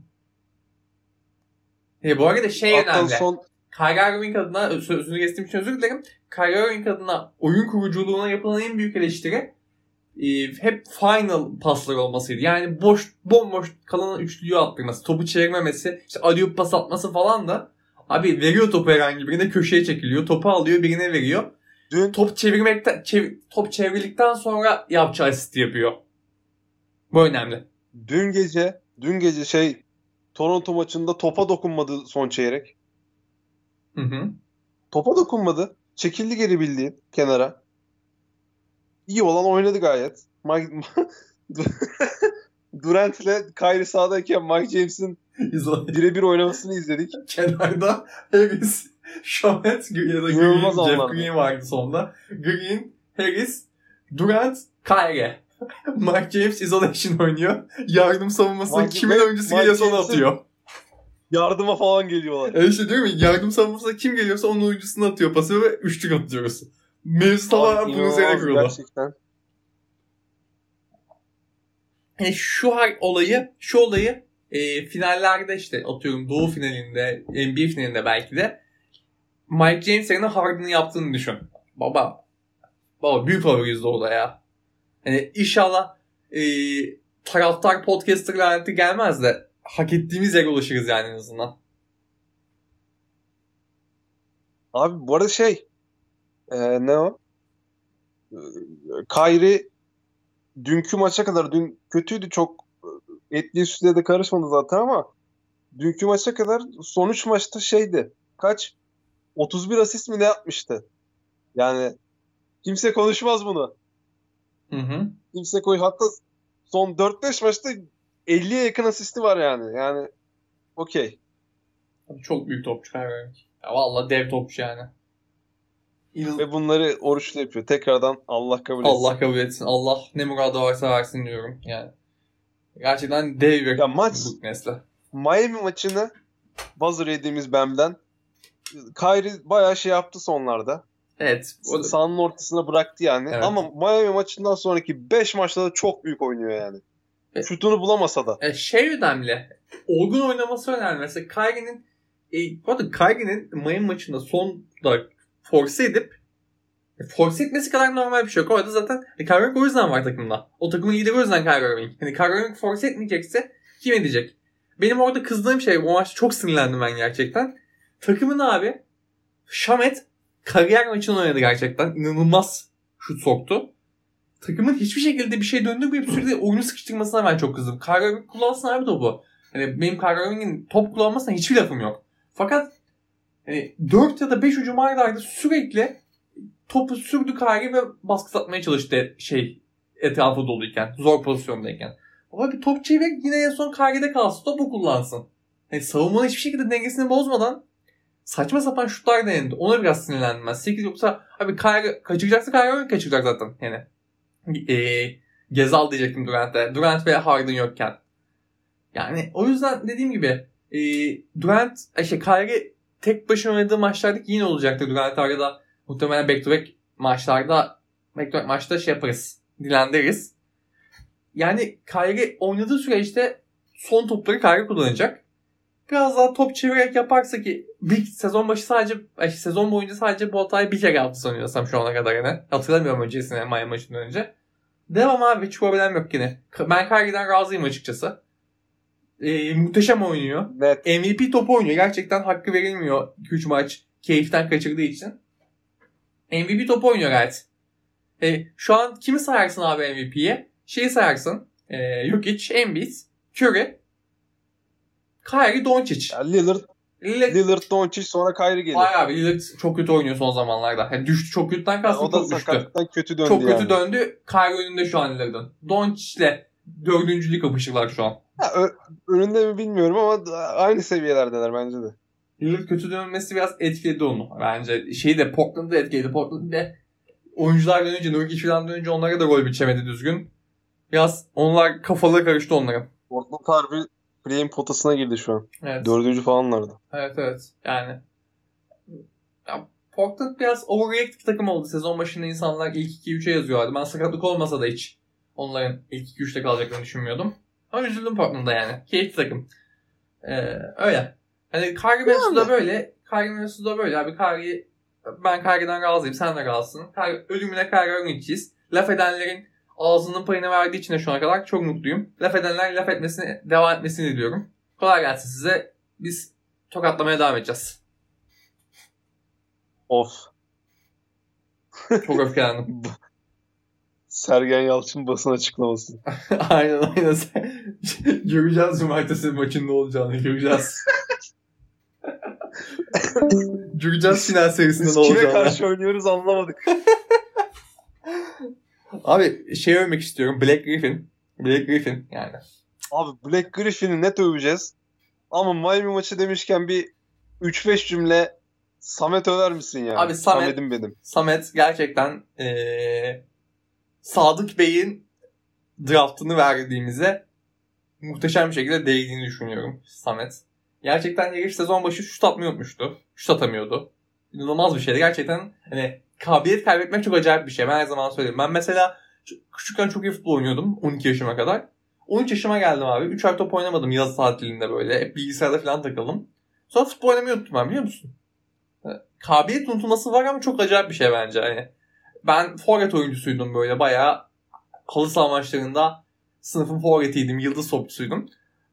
[SPEAKER 2] E, bu arada şey
[SPEAKER 1] Hatta
[SPEAKER 2] önemli.
[SPEAKER 1] son
[SPEAKER 2] Kyrie Irving adına sözünü geçtiğim için özür dilerim. Kyrie Irving adına oyun kuruculuğuna yapılan en büyük eleştiri e, hep final paslar olmasıydı. Yani boş bomboş kalan üçlüyü attırması, topu çevirmemesi, işte alley pas atması falan da abi veriyor topu herhangi birine köşeye çekiliyor, topu alıyor birine veriyor.
[SPEAKER 1] dün
[SPEAKER 2] Top çevirmekten çev- top çevrildikten sonra yapacağı asist yapıyor. Bu önemli.
[SPEAKER 1] dün gece dün gece şey Toronto maçında topa dokunmadı son çeyrek.
[SPEAKER 2] Hı hı.
[SPEAKER 1] Topa dokunmadı. Çekildi geri bildiğin kenara. İyi olan oynadı gayet. Mike... Durant ile Kyrie sahadayken Mike James'in birebir oynamasını izledik.
[SPEAKER 2] Kenarda Harris, Shamet ya da Green, Jeff. Green vardı sonunda. Green, Harris, Durant, Kyrie. Mark James isolation oynuyor. Yardım savunması
[SPEAKER 1] Mark-
[SPEAKER 2] kimin oyuncusu geliyorsa onu
[SPEAKER 1] James'in-
[SPEAKER 2] atıyor.
[SPEAKER 1] Yardıma falan geliyorlar.
[SPEAKER 2] E işte diyorum ya yardım savunmasına kim geliyorsa onun oyuncusunu atıyor pası ve üçlük atıyoruz. Mevzu
[SPEAKER 1] Abi,
[SPEAKER 2] tamamen bunun üzerine kurulu.
[SPEAKER 1] Gerçekten.
[SPEAKER 2] Yani şu olayı, şu olayı e, finallerde işte atıyorum Doğu finalinde, NBA finalinde belki de Mike James yerine Harden'ın yaptığını düşün. Baba, baba büyük favoriyiz Doğu'da ya. Yani inşallah e, taraftar podcaster laneti gelmez de hak ettiğimiz yere ulaşırız yani en azından.
[SPEAKER 1] Abi bu arada şey e, ne o? E, Kyrie dünkü maça kadar dün kötüydü çok e, etli sütle de karışmadı zaten ama dünkü maça kadar son 3 maçta şeydi. Kaç? 31 asist mi ne yapmıştı? Yani kimse konuşmaz bunu.
[SPEAKER 2] Hı hı.
[SPEAKER 1] Kimse koy hatta son 4-5 maçta 50'ye yakın asisti var yani. Yani okey.
[SPEAKER 2] Abi Çok büyük topçu. Ya valla dev topçu yani. İnan-
[SPEAKER 1] Ve bunları oruçlu yapıyor. Tekrardan Allah kabul etsin.
[SPEAKER 2] Allah kabul etsin. Allah ne muradı varsa versin diyorum yani. Gerçekten dev bir
[SPEAKER 1] Ya maç
[SPEAKER 2] bu nesli.
[SPEAKER 1] Miami maçını buzzer yediğimiz Bam'den Kyrie bayağı şey yaptı sonlarda.
[SPEAKER 2] Evet. o
[SPEAKER 1] Sahanın ortasına bıraktı yani.
[SPEAKER 2] Evet.
[SPEAKER 1] Ama Miami maçından sonraki 5 maçta da çok büyük oynuyor yani.
[SPEAKER 2] Evet.
[SPEAKER 1] Şutunu bulamasa da.
[SPEAKER 2] E, şey önemli. Olgun oynaması önemli. Mesela Kyrie'nin e, bu arada Kyrie'nin Miami maçında sonda force edip e, force etmesi kadar normal bir şey yok. Orada zaten e, Kyrie Irving o yüzden var takımda. O takımın lideri o yüzden Kyrie Irving. Hani Kyrie Irving force etmeyecekse kim edecek? Benim orada kızdığım şey o maçta çok sinirlendim ben gerçekten. Takımın abi Şamet kariyer maçını oynadı gerçekten. İnanılmaz şut soktu. Takımın hiçbir şekilde bir şey döndürmeyip sürekli oyunu sıkıştırmasına ben çok kızdım. Kyrie kullansın abi topu. Hani benim Kyrie top kullanmasına hiçbir lafım yok. Fakat hani 4 ya da 5 hücum arda sürekli topu sürdü Kyrie ve baskı atmaya çalıştı şey etrafı doluyken, zor pozisyondayken. Ama bir top çevir yine en son Kyrie'de kalsın, topu kullansın. Hani savunmanın hiçbir şekilde dengesini bozmadan saçma sapan şutlar denedi. Ona biraz sinirlendim ben. 8 yoksa abi Kyrie kaçıracaksa Kyrie kaçıracak zaten. Yani e, Gezal diyecektim Durant'e. Durant ve Harden yokken. Yani o yüzden dediğim gibi e, Durant, şey Kyrie tek başına oynadığı maçlarda yine olacaktır Durant arada muhtemelen back to back maçlarda back to back maçta şey yaparız. Dilendiririz. Yani Kyrie oynadığı süreçte son topları Kyrie kullanacak. Biraz daha top çevirerek yaparsa ki bir sezon başı sadece sezon boyunca sadece bu hatayı bir kere yaptı sanıyorsam şu ana kadar yine. Hatırlamıyorum öncesine Miami maçından önce. Devam abi hiç problem yok yine. Ben Kyrie'den razıyım açıkçası. Ee, muhteşem oynuyor.
[SPEAKER 1] Net.
[SPEAKER 2] MVP topu oynuyor. Gerçekten hakkı verilmiyor 2-3 maç keyiften kaçırdığı için. MVP topu oynuyor gayet. E, şu an kimi sayarsın abi MVP'ye? Şeyi sayarsın. E, Jokic, Embiid, Curry, Kyrie, Doncic.
[SPEAKER 1] Ya Lillard,
[SPEAKER 2] Lillard,
[SPEAKER 1] Lillard, Doncic sonra Kyrie gelir.
[SPEAKER 2] Hayır abi Lillard çok kötü oynuyor son zamanlarda. Yani düştü çok kötüden
[SPEAKER 1] Yani
[SPEAKER 2] kastım
[SPEAKER 1] o da
[SPEAKER 2] çok
[SPEAKER 1] sakatlıktan kötü döndü
[SPEAKER 2] Çok
[SPEAKER 1] yani.
[SPEAKER 2] kötü döndü. Kyrie önünde şu an Lillard'ın. Doncic'le dördüncülük kapışırlar şu an.
[SPEAKER 1] Ö- önünde mi bilmiyorum ama aynı seviyelerdeler bence de.
[SPEAKER 2] Lillard kötü dönmesi biraz etkiledi onu. Bence şeyi de Portland'da etkiledi. Portland'da oyuncular dönünce, Nurkic falan dönünce onlara da gol biçemedi düzgün. Biraz onlar kafaları karıştı onların.
[SPEAKER 1] Portland harbi play-in potasına girdi şu an.
[SPEAKER 2] Evet.
[SPEAKER 1] Dördüncü falanlardı.
[SPEAKER 2] Evet evet. Yani ya Portland biraz overreact bir takım oldu. Sezon başında insanlar ilk 2-3'e yazıyorlardı. Ben sakatlık olmasa da hiç onların ilk 2-3'te kalacaklarını düşünmüyordum. Ama üzüldüm Portland'da yani. Keyifli takım. Ee, öyle. Hani Kyrie mevzusu da böyle. Kyrie mevzusu da böyle. Abi Kyrie ben Kyrie'den razıyım. Sen de razısın. Kyrie, ölümüne Kyrie oynayacağız. Laf edenlerin ağzının payını verdiği için de şu ana kadar çok mutluyum. Laf edenler laf etmesini, devam etmesini diliyorum. Kolay gelsin size. Biz tokatlamaya devam edeceğiz.
[SPEAKER 1] Of.
[SPEAKER 2] Çok öfkelendim.
[SPEAKER 1] Sergen Yalçın basın açıklaması.
[SPEAKER 2] aynen aynen. göreceğiz cumartesi maçın ne olacağını göreceğiz. göreceğiz final serisinde
[SPEAKER 1] Biz
[SPEAKER 2] ne
[SPEAKER 1] kime
[SPEAKER 2] olacağını.
[SPEAKER 1] karşı oynuyoruz anlamadık.
[SPEAKER 2] Abi şey övmek istiyorum. Black Griffin. Black Griffin yani.
[SPEAKER 1] Abi Black Griffin'i net öveceğiz. Ama Miami maçı demişken bir 3-5 cümle Samet över misin ya?
[SPEAKER 2] Abi Samet-
[SPEAKER 1] Samet'im benim.
[SPEAKER 2] Samet gerçekten eee Sadık Bey'in draftını verdiğimize muhteşem bir şekilde değdiğini düşünüyorum Samet. Gerçekten herif sezon başı şut atmayı unutmuştu. Şut atamıyordu. İnanılmaz bir şeydi. Gerçekten hani kabiliyet kaybetmek çok acayip bir şey. Ben her zaman söylüyorum. Ben mesela küçükken çok iyi futbol oynuyordum 12 yaşıma kadar. 13 yaşıma geldim abi. 3 ay top oynamadım yaz tatilinde böyle. Hep bilgisayarda falan takıldım. Sonra futbol oynamayı unuttum ben biliyor musun? Kabiliyet unutulması var ama çok acayip bir şey bence. Hani ben forvet oyuncusuydum böyle bayağı halı saha maçlarında sınıfın forvetiydim, yıldız topçusuydum.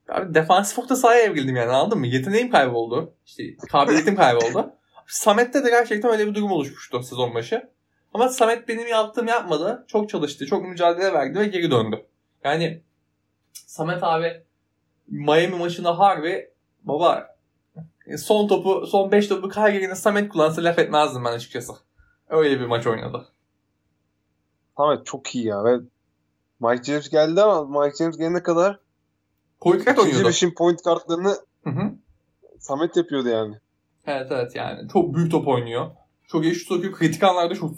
[SPEAKER 2] Abi defansif orta sahaya evrildim yani anladın mı? Yeteneğim kayboldu. İşte kabiliyetim kayboldu. Samet'te de gerçekten öyle bir durum oluşmuştu sezon başı. Ama Samet benim yaptığım yapmadı. Çok çalıştı, çok mücadele verdi ve geri döndü. Yani Samet abi Miami maçında harbi baba son topu, son 5 topu Kyrie'nin Samet kullansa laf etmezdim ben açıkçası. Öyle bir maç oynadı.
[SPEAKER 1] Samet çok iyi ya. Ve Mike James geldi ama Mike James gelene kadar
[SPEAKER 2] Point
[SPEAKER 1] ikinci
[SPEAKER 2] oynuyordu.
[SPEAKER 1] beşin point kartlarını
[SPEAKER 2] Hı hı.
[SPEAKER 1] Samet yapıyordu yani.
[SPEAKER 2] Evet evet yani çok büyük top oynuyor. Çok iyi şut sokuyor. Kritik anlarda şut,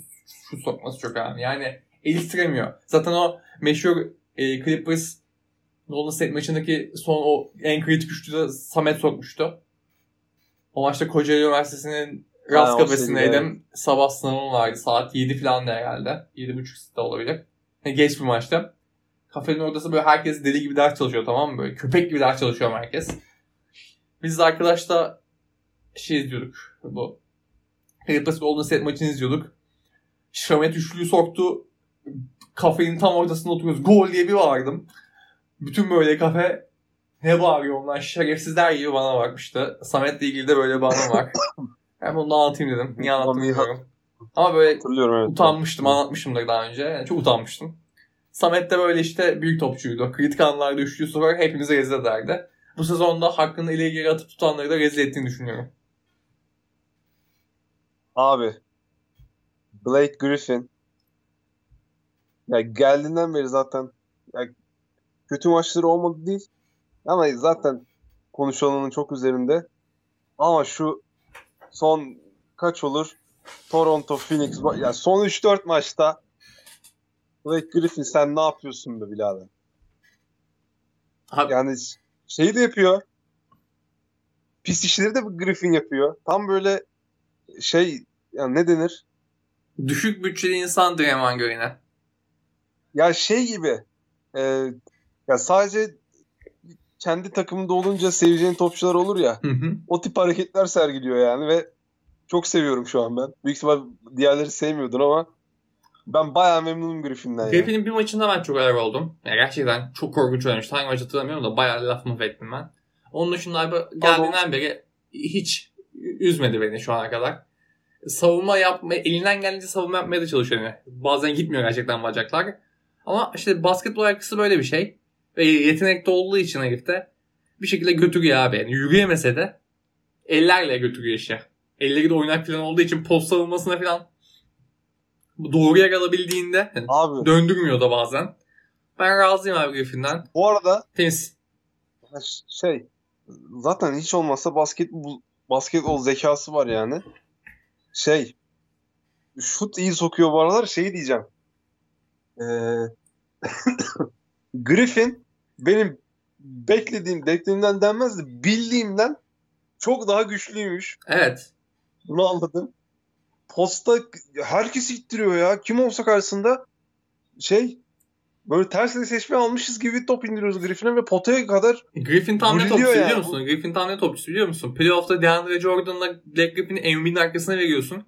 [SPEAKER 2] şut sokması çok önemli. Yani el istiremiyor. Zaten o meşhur e, Clippers Golden State maçındaki son o en kritik üçlü de Samet sokmuştu. O maçta Kocaeli Üniversitesi'nin rast kafesindeydim. Sabah sınavım vardı. Saat 7 falan da herhalde. 7.30 da olabilir. Geç bir maçta. Kafenin ortası böyle herkes deli gibi ders çalışıyor tamam mı? Böyle köpek gibi ders çalışıyor herkes. Biz de arkadaşla şey izliyorduk. Bu Clippers Golden State maçını izliyorduk. Şamet üçlüyü soktu. Kafenin tam ortasında oturuyoruz. Gol diye bir bağırdım. Bütün böyle kafe ne bağırıyor onlar şerefsizler gibi bana bakmıştı. Samet'le ilgili de böyle bir anım var. Bunu da anlatayım dedim. Niye anlattım bilmiyorum. Ama böyle
[SPEAKER 1] evet.
[SPEAKER 2] utanmıştım. Anlatmışımdır daha önce. Yani çok utanmıştım. Samet de böyle işte büyük topçuydu. Kritik anlarda üçlü sokar hepimizi rezil ederdi. Bu sezonda hakkını ileri geri atıp tutanları da rezil ettiğini düşünüyorum.
[SPEAKER 1] Abi Blake Griffin ya geldiğinden beri zaten ya, kötü maçları olmadı değil ama zaten konuşulanın çok üzerinde ama şu son kaç olur Toronto, Phoenix ya son 3-4 maçta Blake Griffin sen ne yapıyorsun be birader?
[SPEAKER 2] Abi-
[SPEAKER 1] Yani şeyi de yapıyor. Pis işleri de Griffin yapıyor. Tam böyle şey yani ne denir?
[SPEAKER 2] Düşük bütçeli insan Draymond Green'e.
[SPEAKER 1] Ya şey gibi e, ya sadece kendi takımında olunca seveceğin topçular olur ya.
[SPEAKER 2] Hı hı.
[SPEAKER 1] O tip hareketler sergiliyor yani ve çok seviyorum şu an ben. Büyük ihtimal diğerleri sevmiyordun ama ben bayağı memnunum Griffin'den.
[SPEAKER 2] Griffin'in bir maçında ben çok ayar oldum. Ya gerçekten çok korkunç oynamıştı. Hangi maç hatırlamıyorum da bayağı laf mı ettim ben. Onun dışında abi geldiğinden beri hiç üzmedi beni şu ana kadar. Savunma yapma, elinden gelince savunma yapmaya da çalışıyor. Yani. Bazen gitmiyor gerçekten bacaklar. Ama işte basketbol ayakkabısı böyle bir şey. Ve yetenekli olduğu için herifte bir şekilde götürüyor abi. Yani yürüyemese de ellerle götürüyor işi. Elleri de oynak falan olduğu için post savunmasına falan doğru yer alabildiğinde yani
[SPEAKER 1] Abi
[SPEAKER 2] döndürmüyor da bazen. Ben razıyım abi Griffin'den.
[SPEAKER 1] bu arada
[SPEAKER 2] Temiz.
[SPEAKER 1] şey zaten hiç olmazsa basketbol basketbol zekası var yani. Şey şut iyi sokuyor bu aralar şey diyeceğim. Ee, Griffin benim beklediğim, beklediğimden denmez de bildiğimden çok daha güçlüymüş.
[SPEAKER 2] Evet.
[SPEAKER 1] Bunu anladım. Posta herkes ittiriyor ya. Kim olsa karşısında şey böyle tersine seçme almışız gibi top indiriyoruz Griffin'e ve potaya kadar
[SPEAKER 2] Griffin tam ne topçusu
[SPEAKER 1] yani.
[SPEAKER 2] biliyor musun? Griffin tam ne topçusu biliyor musun? Playoff'ta DeAndre Jordan'la Black Griffin'i Embiid'in arkasına veriyorsun.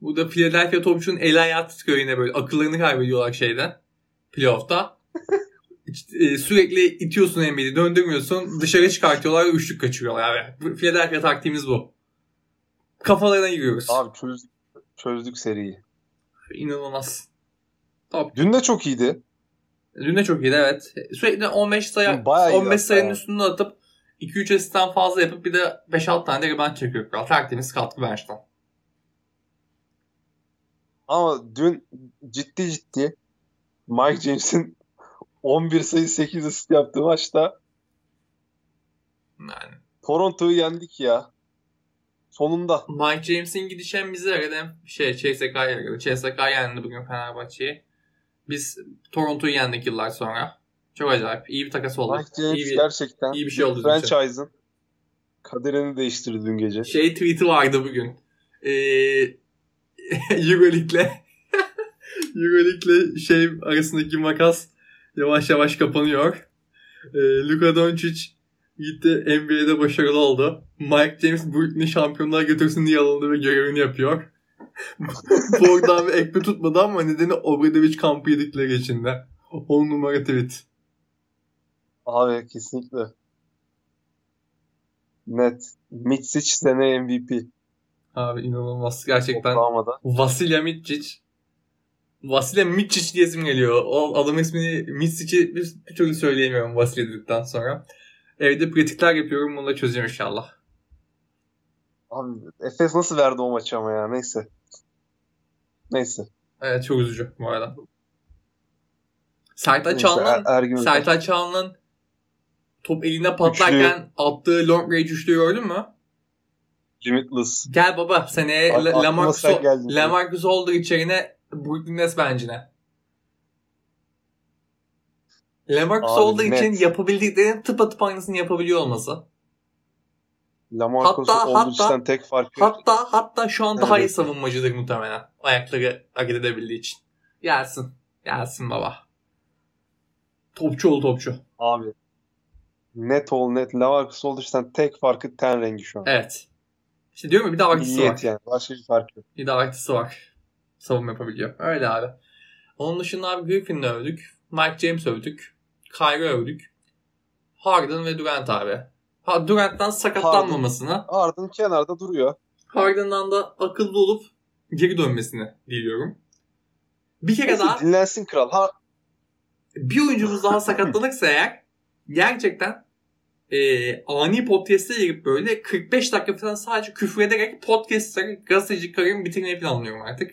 [SPEAKER 2] Bu da Philadelphia topçunun el ayağı tutuyor yine böyle. Akıllarını kaybediyorlar şeyde. Playoff'ta. E, sürekli itiyorsun Embiid'i döndürmüyorsun. Dışarı çıkartıyorlar ve üçlük kaçırıyorlar abi. Bu Philadelphia taktiğimiz bu. Kafalarına giriyoruz.
[SPEAKER 1] abi çözdük, çözdük seriyi.
[SPEAKER 2] İnanılmaz.
[SPEAKER 1] Dün de çok iyiydi.
[SPEAKER 2] Dün de çok iyiydi evet. Sürekli 15 sayı
[SPEAKER 1] Bayağı iyi
[SPEAKER 2] 15
[SPEAKER 1] hatta
[SPEAKER 2] sayının üstünde atıp 2-3 asistten fazla yapıp bir de 5-6 tane de rebound çekiyor. Kral. Tertemiz katkı bench'ten.
[SPEAKER 1] Ama dün ciddi ciddi Mike James'in 11 sayı 8 asist yaptığı maçta
[SPEAKER 2] Yani.
[SPEAKER 1] Toronto'yu yendik ya. Sonunda.
[SPEAKER 2] Mike James'in gidişi hem bizi aradı hem şey CSK'yı aradı. CSK yendi bugün Fenerbahçe'yi. Biz Toronto'yu yendik yıllar sonra. Çok acayip. İyi bir takas oldu.
[SPEAKER 1] Mike James
[SPEAKER 2] iyi bir,
[SPEAKER 1] gerçekten
[SPEAKER 2] iyi bir şey oldu için.
[SPEAKER 1] franchise'ın kaderini değiştirdi dün gece.
[SPEAKER 2] şey tweet'i vardı bugün. Ee, Euroleague'le Euroleague'le şey arasındaki makas yavaş yavaş kapanıyor. Ee, Luka Doncic gitti NBA'de başarılı oldu. Mike James Brooklyn'i şampiyonluğa götürsün diye alındı ve görevini yapıyor. Arada abi ekme tutmadı ama nedeni Obradovic kampı yedikleri için de. 10 numara tweet.
[SPEAKER 1] Abi kesinlikle. Net. Mitsic sene MVP.
[SPEAKER 2] Abi inanılmaz. Gerçekten. Vasilya Mitsic. Vasilya Mitsic diye isim geliyor. O adam ismini Mitsic'i bir, bir türlü söyleyemiyorum Vasilya dedikten sonra. Evde pratikler yapıyorum. Bunu da çözeceğim inşallah.
[SPEAKER 1] Abi Efes nasıl verdi o maçı ama ya. Neyse. Neyse.
[SPEAKER 2] Evet çok üzücü bu arada. Sertaç
[SPEAKER 1] Neyse,
[SPEAKER 2] Çağlan'ın
[SPEAKER 1] Er-
[SPEAKER 2] Sertaç Çağlan'ın top elinde patlarken attığı long range üçlüyü gördün mü?
[SPEAKER 1] Limitless.
[SPEAKER 2] Gel baba seneye
[SPEAKER 1] aklıma
[SPEAKER 2] Lamarcus. Lamarcus Aldridge yerine Brooklyn Nets bencine. Lamarcus
[SPEAKER 1] Abi,
[SPEAKER 2] Aldridge'in
[SPEAKER 1] net.
[SPEAKER 2] yapabildiklerinin tıpatıp aynısını yapabiliyor olması.
[SPEAKER 1] Lamarcus Aldridge'den tek farkı.
[SPEAKER 2] Hatta hatta şu an daha iyi
[SPEAKER 1] Evet.
[SPEAKER 2] savunmacıdır muhtemelen. Ayakları hareket edebildiği için. Gelsin. Gelsin baba. Topçu ol topçu.
[SPEAKER 1] Abi. Net ol net. Lamarcus Aldridge'den tek farkı ten rengi şu an.
[SPEAKER 2] Evet. İşte diyorum ya bir daha vaktisi var.
[SPEAKER 1] Yani. Başka bir fark yok.
[SPEAKER 2] Bir daha vaktisi var. Savunma yapabiliyor. Öyle abi. Onun dışında abi Griffin'i övdük. Mike James övdük. Kyrie övdük. Harden ve Durant abi. Ha, Durant'tan sakatlanmamasını,
[SPEAKER 1] Ardın kenarda duruyor.
[SPEAKER 2] Harden'dan da akıllı olup geri dönmesini diliyorum. Bir kere
[SPEAKER 1] Neyse,
[SPEAKER 2] daha
[SPEAKER 1] dinlensin kral. Ha,
[SPEAKER 2] bir oyuncumuz daha sakatlanırsa eğer gerçekten e, ani podcast'e girip böyle 45 dakika falan sadece küfür ederek podcast'ları gazeteci kariyerimi bitirmeyi planlıyorum artık.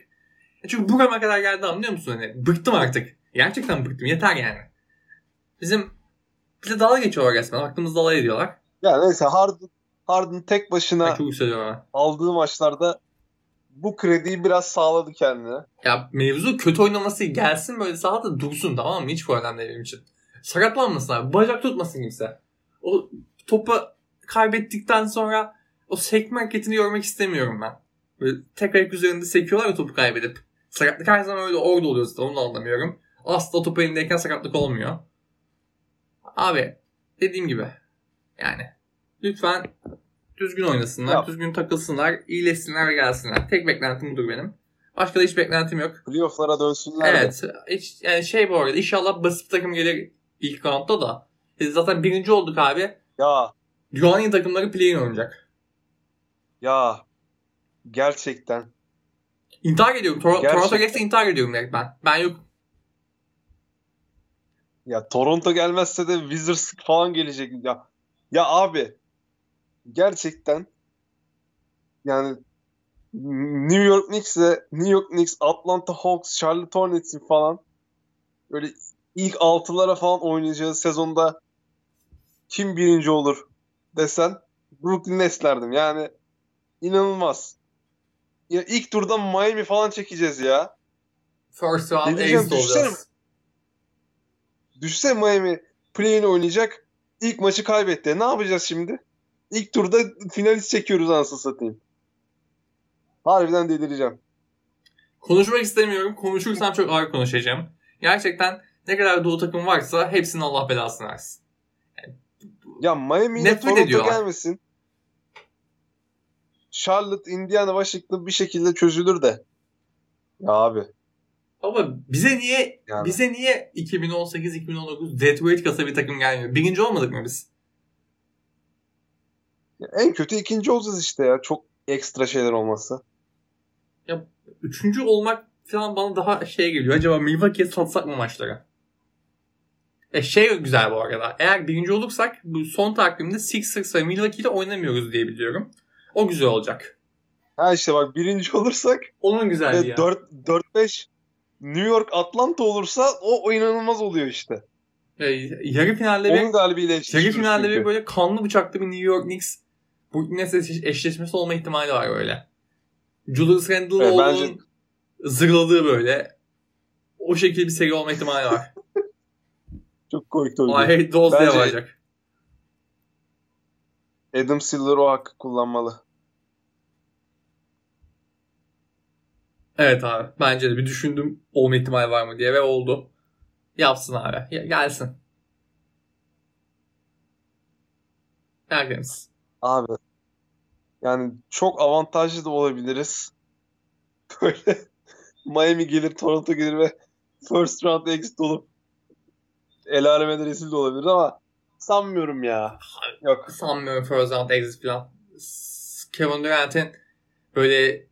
[SPEAKER 2] E Çünkü burama kadar geldi anlıyor musun? Hani bıktım artık. Gerçekten bıktım. Yeter yani. Bizim bize dalga geçiyorlar resmen. Aklımızda alay ediyorlar.
[SPEAKER 1] Ya neyse Harden, Harden tek başına aldığı maçlarda bu krediyi biraz sağladı kendine.
[SPEAKER 2] Ya mevzu kötü oynaması gelsin böyle sahada dursun tamam mı? Hiç problem değil benim için. Sakatlanmasın abi. Bacak tutmasın kimse. O topu kaybettikten sonra o sekme hareketini görmek istemiyorum ben. Böyle tek ayak üzerinde sekiyorlar ya topu kaybedip. Sakatlık her zaman öyle orada oluyor zaten onu da anlamıyorum. Asla topu elindeyken sakatlık olmuyor. Abi dediğim gibi yani lütfen düzgün oynasınlar,
[SPEAKER 1] Ya.
[SPEAKER 2] düzgün takılsınlar, iyileşsinler ve gelsinler. Tek beklentim budur benim. Başka da hiç beklentim yok.
[SPEAKER 1] Playoff'lara dönsünler de.
[SPEAKER 2] Evet. Hiç, yani şey bu arada inşallah basit takım gelir ilk roundda da. Biz zaten birinci olduk abi.
[SPEAKER 1] Ya
[SPEAKER 2] iyi takımları play-in oynayacak.
[SPEAKER 1] ya gerçekten
[SPEAKER 2] İntihar ediyorum. Tor-
[SPEAKER 1] Gerçekten.
[SPEAKER 2] Toronto geçse intihar ediyorum direkt ben. Ben yok.
[SPEAKER 1] ya Toronto gelmezse de Wizards falan gelecek ya. Ya abi gerçekten yani New York Knicks'e New York Knicks, Atlanta Hawks, Charlotte Hornets'in falan böyle ilk altılara falan oynayacağı sezonda kim birinci olur desen Brooklyn Nets derdim. Yani inanılmaz. Ya ilk turda Miami falan çekeceğiz ya.
[SPEAKER 2] First round ace olacağız.
[SPEAKER 1] Düşse Miami play-in oynayacak. İlk maçı kaybetti. Ne yapacağız şimdi? İlk turda finalist çekiyoruz anasını satayım. Harbiden delireceğim.
[SPEAKER 2] Konuşmak istemiyorum. Konuşursam çok ağır konuşacağım. Gerçekten ne kadar doğu takım varsa hepsinin Allah belasını versin.
[SPEAKER 1] Ya Miami ile Toronto
[SPEAKER 2] ediyorlar.
[SPEAKER 1] gelmesin. Charlotte, Indiana, Washington bir şekilde çözülür de. Ya abi.
[SPEAKER 2] Ama bize niye
[SPEAKER 1] Yani.
[SPEAKER 2] bize niye 2018-2019 Detroit kasa bir takım gelmiyor? Birinci olmadık mı biz?
[SPEAKER 1] En kötü ikinci olacağız işte ya. Çok ekstra şeyler olmazsa.
[SPEAKER 2] Üçüncü olmak falan bana daha şey geliyor. Acaba Milwaukee'ye satsak mı maçları? E şey güzel bu arada. Eğer birinci olursak bu son takvimde Sixers ve Milwaukee ile oynamıyoruz diye biliyorum. O güzel olacak.
[SPEAKER 1] Ha işte bak birinci olursak
[SPEAKER 2] Onun güzelliği.
[SPEAKER 1] ve
[SPEAKER 2] ya.
[SPEAKER 1] 4-5 New York Atlanta olursa o, o inanılmaz oluyor işte.
[SPEAKER 2] E, yarı finalde bir
[SPEAKER 1] galibiyle
[SPEAKER 2] yarı finalde bir böyle kanlı bıçaklı bir New York Knicks Brooklyn Nets eş- eşleşmesi olma ihtimali var böyle. Julius Randle'ın
[SPEAKER 1] Evet, bence-
[SPEAKER 2] zırladığı böyle o şekilde bir seri olma ihtimali var.
[SPEAKER 1] Çok komik
[SPEAKER 2] I
[SPEAKER 1] tabii.
[SPEAKER 2] hate those diye
[SPEAKER 1] Bence-
[SPEAKER 2] varacak.
[SPEAKER 1] Adam Silver o hakkı kullanmalı.
[SPEAKER 2] Evet abi. Bence de bir düşündüm olma ihtimali var mı diye ve oldu. Yapsın abi. Ya- gelsin. Gelgeniz.
[SPEAKER 1] Abi yani çok avantajlı da olabiliriz. Böyle Miami gelir, Toronto gelir ve first round exit olup el alemede rezil de olabilir ama sanmıyorum ya. Yok.
[SPEAKER 2] Sanmıyorum first round exit falan. Kevin Durant'in böyle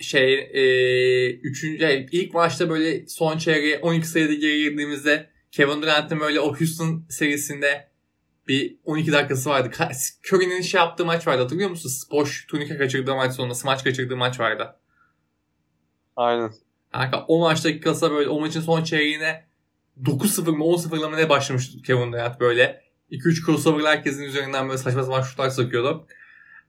[SPEAKER 2] şey e, üçüncü, yani ilk maçta böyle son çeyreğe 12 sayıda geri girdiğimizde Kevin Durant'in böyle o Houston serisinde bir 12 dakikası vardı. Curry'nin şey yaptığı maç vardı hatırlıyor musun? Boş turnike kaçırdığı maç sonrası maç kaçırdığı maç vardı.
[SPEAKER 1] Aynen.
[SPEAKER 2] Kanka o maç dakikası böyle o maçın son çeyreğine 9-0 mı 10-0'la mı ne başlamıştı Kevin Durant böyle. 2-3 crossover'la herkesin üzerinden böyle saçma sapan şutlar sokuyordu.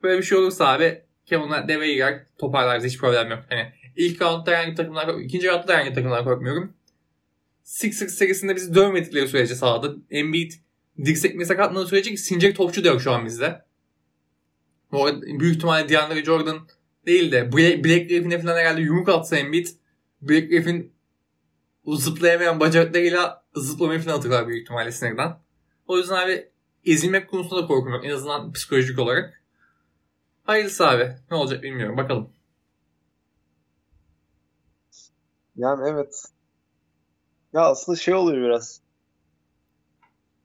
[SPEAKER 2] Böyle bir şey olursa abi Kevin Durant devreye girer toparlarız hiç problem yok. Hani ilk roundda herhangi korkmuyorum. ikinci roundda da herhangi bir takımdan korkmuyorum. Sixers serisinde bizi dövmedikleri sürece sahada Embiid dirsekmeyi sakatladığı sürece sinecek topçu da yok şu an bizde. Bu arada büyük ihtimalle DeAndre Jordan değil de Blake, Blake Griffin'e falan herhalde yumruk atsa Embiid Blake Griffin zıplayamayan bacaklarıyla zıplamayı falan hatırlar büyük ihtimalle sinirden. O yüzden abi ezilmek konusunda da korkum yok. En azından psikolojik olarak. Hayırlısı abi. Ne olacak bilmiyorum. Bakalım.
[SPEAKER 1] Yani evet. Ya aslında şey oluyor biraz.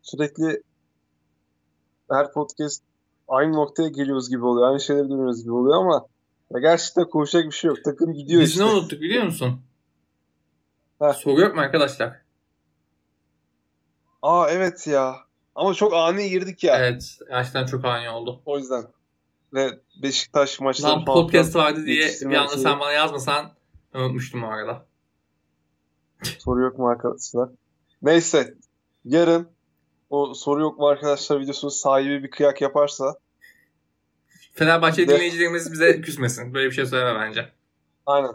[SPEAKER 1] Sürekli her podcast aynı noktaya geliyoruz gibi oluyor. Aynı şeyleri duyuyoruz gibi oluyor ama ya gerçekten konuşacak bir şey yok. Takım gidiyor
[SPEAKER 2] Biz
[SPEAKER 1] işte.
[SPEAKER 2] ne unuttuk biliyor musun?
[SPEAKER 1] Heh.
[SPEAKER 2] Soru yok mu arkadaşlar?
[SPEAKER 1] Aa evet ya. Ama çok ani girdik ya.
[SPEAKER 2] Evet. Gerçekten çok ani oldu.
[SPEAKER 1] O yüzden. Ve Beşiktaş maçları
[SPEAKER 2] Lan
[SPEAKER 1] falan
[SPEAKER 2] podcast vardı diye bir anda sen bana yazmasan unutmuştum o arada.
[SPEAKER 1] soru yok mu arkadaşlar? Neyse. Yarın o soru yok mu arkadaşlar videosunun sahibi bir kıyak yaparsa
[SPEAKER 2] Fenerbahçe
[SPEAKER 1] De-
[SPEAKER 2] dinleyicilerimiz bize küsmesin. Böyle bir şey söyleme bence.
[SPEAKER 1] aynen.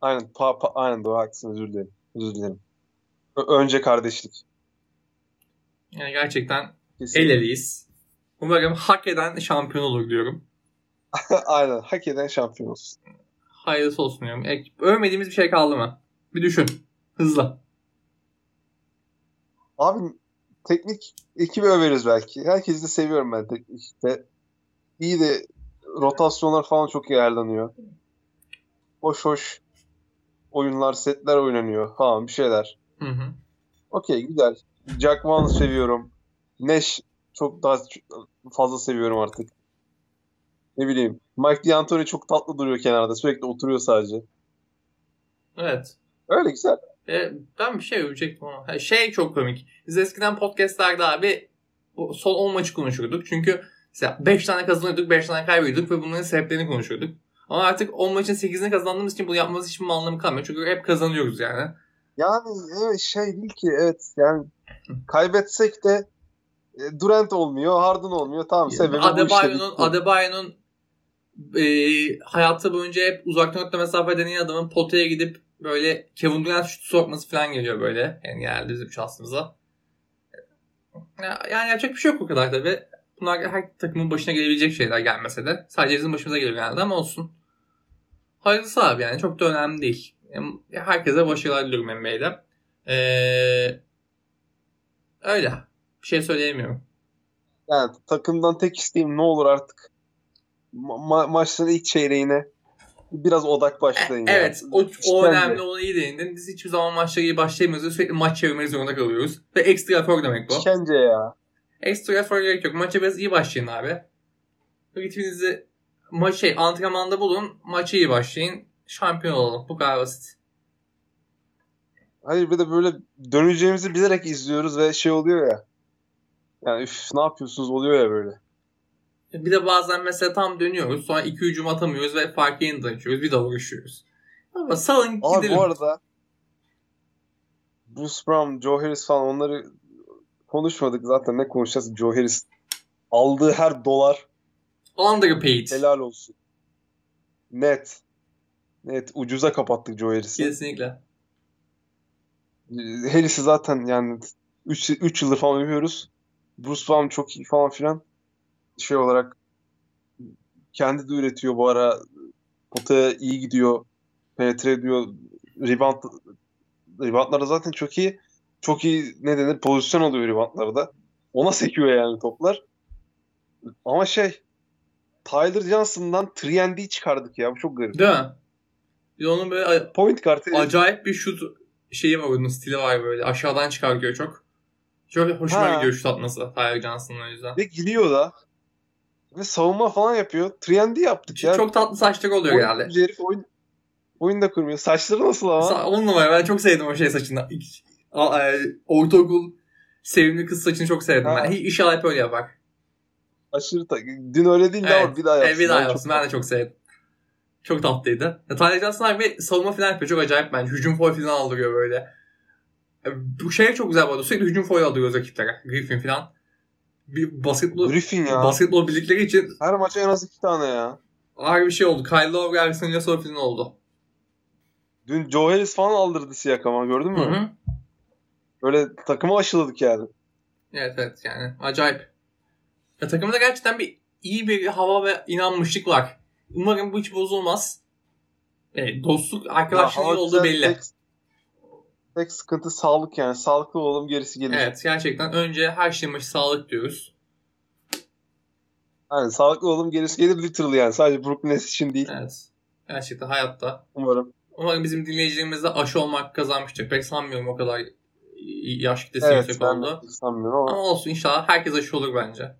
[SPEAKER 1] Aynen. Pa, pa- aynen doğru haklısın özür dilerim. Özür dilerim. Ö- önce kardeşlik.
[SPEAKER 2] Yani gerçekten
[SPEAKER 1] Kesin.
[SPEAKER 2] el eleyiz. Umarım hak eden şampiyon olur diyorum.
[SPEAKER 1] aynen. Hak eden şampiyon olsun.
[SPEAKER 2] Hayırlısı olsun diyorum. E, övmediğimiz bir şey kaldı mı? Bir düşün. Hızlı.
[SPEAKER 1] Abi teknik ekibi överiz belki. Herkesi de seviyorum ben teknikte. İyi de rotasyonlar falan çok iyi ayarlanıyor. Hoş hoş oyunlar, setler oynanıyor falan bir şeyler.
[SPEAKER 2] Hı hı.
[SPEAKER 1] Okey güzel. Jack Vaughn'ı seviyorum. Nash çok daha fazla seviyorum artık. Ne bileyim. Mike D'Antoni çok tatlı duruyor kenarda. Sürekli oturuyor sadece.
[SPEAKER 2] Evet.
[SPEAKER 1] Öyle güzel.
[SPEAKER 2] E, ben bir şey övecektim ama. Şey çok komik. Biz eskiden podcastlerde abi son 10 maçı konuşurduk. Çünkü mesela 5 tane kazanıyorduk, 5 tane kaybediyorduk ve bunların sebeplerini konuşurduk. Ama artık 10 maçın 8'ini kazandığımız için bunu yapmamız hiçbir anlamı kalmıyor. Çünkü hep kazanıyoruz yani.
[SPEAKER 1] Yani evet şey değil ki evet yani kaybetsek de Durant olmuyor, Harden olmuyor. Tamam sebebi işte.
[SPEAKER 2] Adebayo'nun
[SPEAKER 1] bitti.
[SPEAKER 2] Adebayo'nun e, hayatı boyunca hep uzaktan nokta mesafe deneyen adamın potaya gidip böyle Kevin Durant şutu sokması falan geliyor böyle. Yani geldi bizim şansımıza. Yani yapacak bir şey yok o kadar tabii. Bunlar her takımın başına gelebilecek şeyler gelmese de. Sadece bizim başımıza geliyor genelde ama olsun. Hayırlısı abi yani çok da önemli değil. Herkese başarılar diliyorum NBA'de. Ee, öyle. Bir şey söyleyemiyorum.
[SPEAKER 1] Yani takımdan tek isteğim ne olur artık ma- maçların ilk çeyreğine biraz odak başlayın.
[SPEAKER 2] E, evet yani. o, o önemli onu iyi değindin. Biz hiçbir zaman maçlara iyi başlayamıyoruz. Sürekli maç çevirmeniz zorunda kalıyoruz. Ve ekstra efor demek bu.
[SPEAKER 1] İşkence ya.
[SPEAKER 2] Ekstra efor gerek yok. Maça biraz iyi başlayın abi. Ritminizi maç şey antrenmanda bulun. Maça iyi başlayın. Şampiyon olalım. Bu kadar basit.
[SPEAKER 1] Hayır bir de böyle döneceğimizi bilerek izliyoruz ve şey oluyor ya. Yani üf ne yapıyorsunuz oluyor ya böyle.
[SPEAKER 2] Bir de bazen mesela tam dönüyoruz. Sonra iki hücum atamıyoruz ve farkı yeniden açıyoruz. Bir daha uğraşıyoruz. Ama salın gidelim.
[SPEAKER 1] Abi bu arada Bruce Brown, Joe Harris falan onları konuşmadık zaten. Ne konuşacağız? Joe Harris aldığı her dolar
[SPEAKER 2] underpaid.
[SPEAKER 1] Helal olsun. Net. Net. Ucuza kapattık Joe Harris'i.
[SPEAKER 2] Kesinlikle.
[SPEAKER 1] Harris'i zaten yani 3 3 yıldır falan övüyoruz. Bruce Brown çok iyi falan filan. Şey olarak kendi de üretiyor bu ara. Potaya iyi gidiyor. Penetre ediyor. Rebound reboundları zaten çok iyi. Çok iyi ne denir pozisyon alıyor reboundlarda. Ona sekiyor yani toplar. Ama şey Tyler Johnson'dan 3 çıkardık ya. Bu çok garip.
[SPEAKER 2] Değil mi? Bir onun böyle
[SPEAKER 1] point kartı
[SPEAKER 2] acayip bir şut şeyi var onun stili var böyle. Aşağıdan çıkartıyor çok. Çok hoşuma ha. gidiyor şut atması Tyler Johnson'ın o yüzden.
[SPEAKER 1] Ve gidiyor da. Ve savunma falan yapıyor. 3 yaptık
[SPEAKER 2] ya. Çok tatlı saçları oluyor oyun,
[SPEAKER 1] genelde. Herif oyun, oyun da kurmuyor. Saçları nasıl ama? Sa-
[SPEAKER 2] on numara. Ben çok sevdim o şey saçını. E, ortaokul sevimli kız saçını çok sevdim ha. ben. İnşallah hep öyle yapar.
[SPEAKER 1] Aşırı ta- Dün öyle değildi evet. ama bir daha yapsın.
[SPEAKER 2] Evet, bir daha yapsın. Ben de çok sevdim. Çok tatlıydı. Ya, Tyler Johnson abi savunma falan yapıyor. Çok acayip bence. Hücum foul falan aldırıyor böyle. Bu şey çok güzel bu arada. Sürekli hücum foul aldırıyor rakiplere. Griffin falan. Bir basketbol,
[SPEAKER 1] Griffin ya.
[SPEAKER 2] basketbol bildikleri için
[SPEAKER 1] her maça en az iki tane ya.
[SPEAKER 2] Ağır bir şey oldu. Kyle Lowry Ersin Yasol falan oldu.
[SPEAKER 1] Dün Joe Harris falan aldırdı Siakam'a gördün mü? Hı hı. Böyle takımı aşıladık yani.
[SPEAKER 2] Evet evet yani acayip. Ya takımda gerçekten bir iyi bir hava ve inanmışlık var. Umarım bu hiç bozulmaz. Evet, dostluk arkadaşlığın iyi olduğu belli.
[SPEAKER 1] Tek, tek sıkıntı sağlık yani. Sağlıklı olalım gerisi gelir.
[SPEAKER 2] Evet gerçekten önce her şeyin başı sağlık diyoruz.
[SPEAKER 1] Yani sağlıklı olalım gerisi gelir literally yani. Sadece Brooklyn Nets için değil.
[SPEAKER 2] Evet. Gerçekten hayatta.
[SPEAKER 1] Umarım.
[SPEAKER 2] Umarım bizim dinleyicilerimiz de aşı olmak kazanmıştır. Pek sanmıyorum o kadar yaş kitlesi
[SPEAKER 1] evet,
[SPEAKER 2] yüksek oldu.
[SPEAKER 1] sanmıyorum ama.
[SPEAKER 2] Ama olsun inşallah herkes aşı olur bence.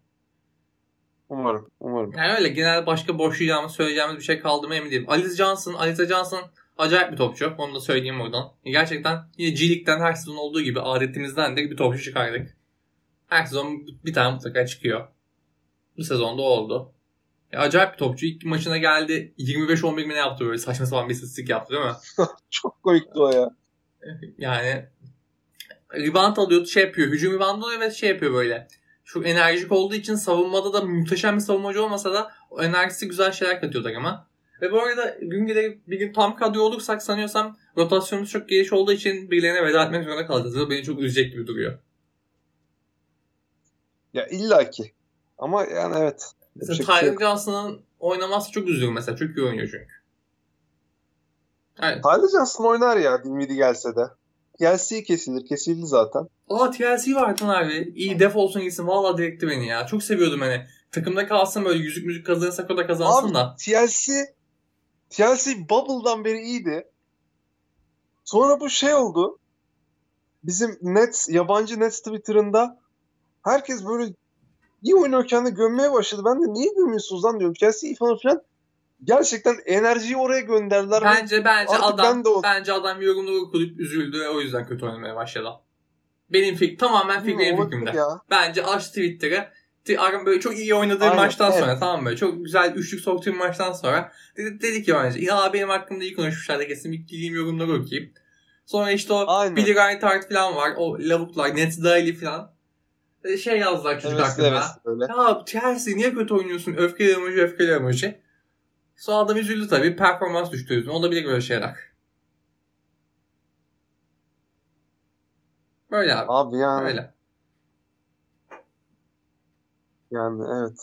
[SPEAKER 1] Umarım, umarım.
[SPEAKER 2] Yani öyle genel başka boşlayacağımız, söyleyeceğimiz bir şey kaldı mı emin değilim. Alice Johnson, Alice Johnson acayip bir topçu. Onu da söyleyeyim oradan. Gerçekten yine G League'den her sezon olduğu gibi adetimizden de bir topçu çıkardık. Her sezon bir tane mutlaka çıkıyor. Bu sezonda oldu. Ya acayip bir topçu. İlk maçına geldi. 25-11 mi ne yaptı böyle saçma sapan bir istatistik yaptı değil mi?
[SPEAKER 1] Çok komikti o ya.
[SPEAKER 2] Yani rebound alıyordu şey yapıyor. Hücum rebound alıyor ve şey yapıyor böyle çok enerjik olduğu için savunmada da muhteşem bir savunmacı olmasa da o enerjisi güzel şeyler katıyordu ama. Ve bu arada gün gelir bir gün tam kadro olursak sanıyorsam rotasyonumuz çok geniş olduğu için birilerine veda etmek zorunda kalacağız. Bu beni çok üzecek gibi duruyor.
[SPEAKER 1] Ya illaki. Ama yani evet.
[SPEAKER 2] Mesela şey Tyler Johnson'ın oynaması çok üzüyor mesela. Çok iyi oynuyor çünkü.
[SPEAKER 1] Evet. Tyler Johnson oynar ya Dinwiddie gelse de. TLC kesilir. Kesildi zaten.
[SPEAKER 2] Aa TLC vardı abi. İyi def olsun gitsin. Valla direkti beni ya. Çok seviyordum hani. Takımda kalsın böyle yüzük müzik kazanırsak o da kazansın abi, da.
[SPEAKER 1] TLC TLC Bubble'dan beri iyiydi. Sonra bu şey oldu. Bizim Nets, yabancı Nets Twitter'ında herkes böyle iyi oynuyorken de gömmeye başladı. Ben de niye gömüyorsunuz lan diyorum. Chelsea falan filan gerçekten enerjiyi oraya gönderdiler.
[SPEAKER 2] Bence bence adam ben de o... bence adam yorumları okuyup üzüldü ve o yüzden kötü oynamaya başladı. Benim fik tamamen fikrim fikrimde. Ya. Bence aç Twitter'ı böyle çok iyi oynadığı Aynen, maçtan evet. sonra tamam mı? Çok güzel üçlük soktuğu maçtan sonra dedi, dedi ki bence ya benim hakkımda iyi konuşmuşlar kesin bir gideyim yorumları okuyayım. Sonra işte o Aynen. Billy Reinhardt falan var. O lavuklar, Nets Daily falan. E, şey yazdılar çocuk evet, hakkında. Evet, ya Chelsea niye kötü oynuyorsun? Öfkeli emoji, öfkeli emoji. Sonra adam üzüldü tabii. Performans düştü yüzüne. Olabilir böyle şeyler. Böyle abi.
[SPEAKER 1] Abi yani.
[SPEAKER 2] Böyle.
[SPEAKER 1] Yani evet.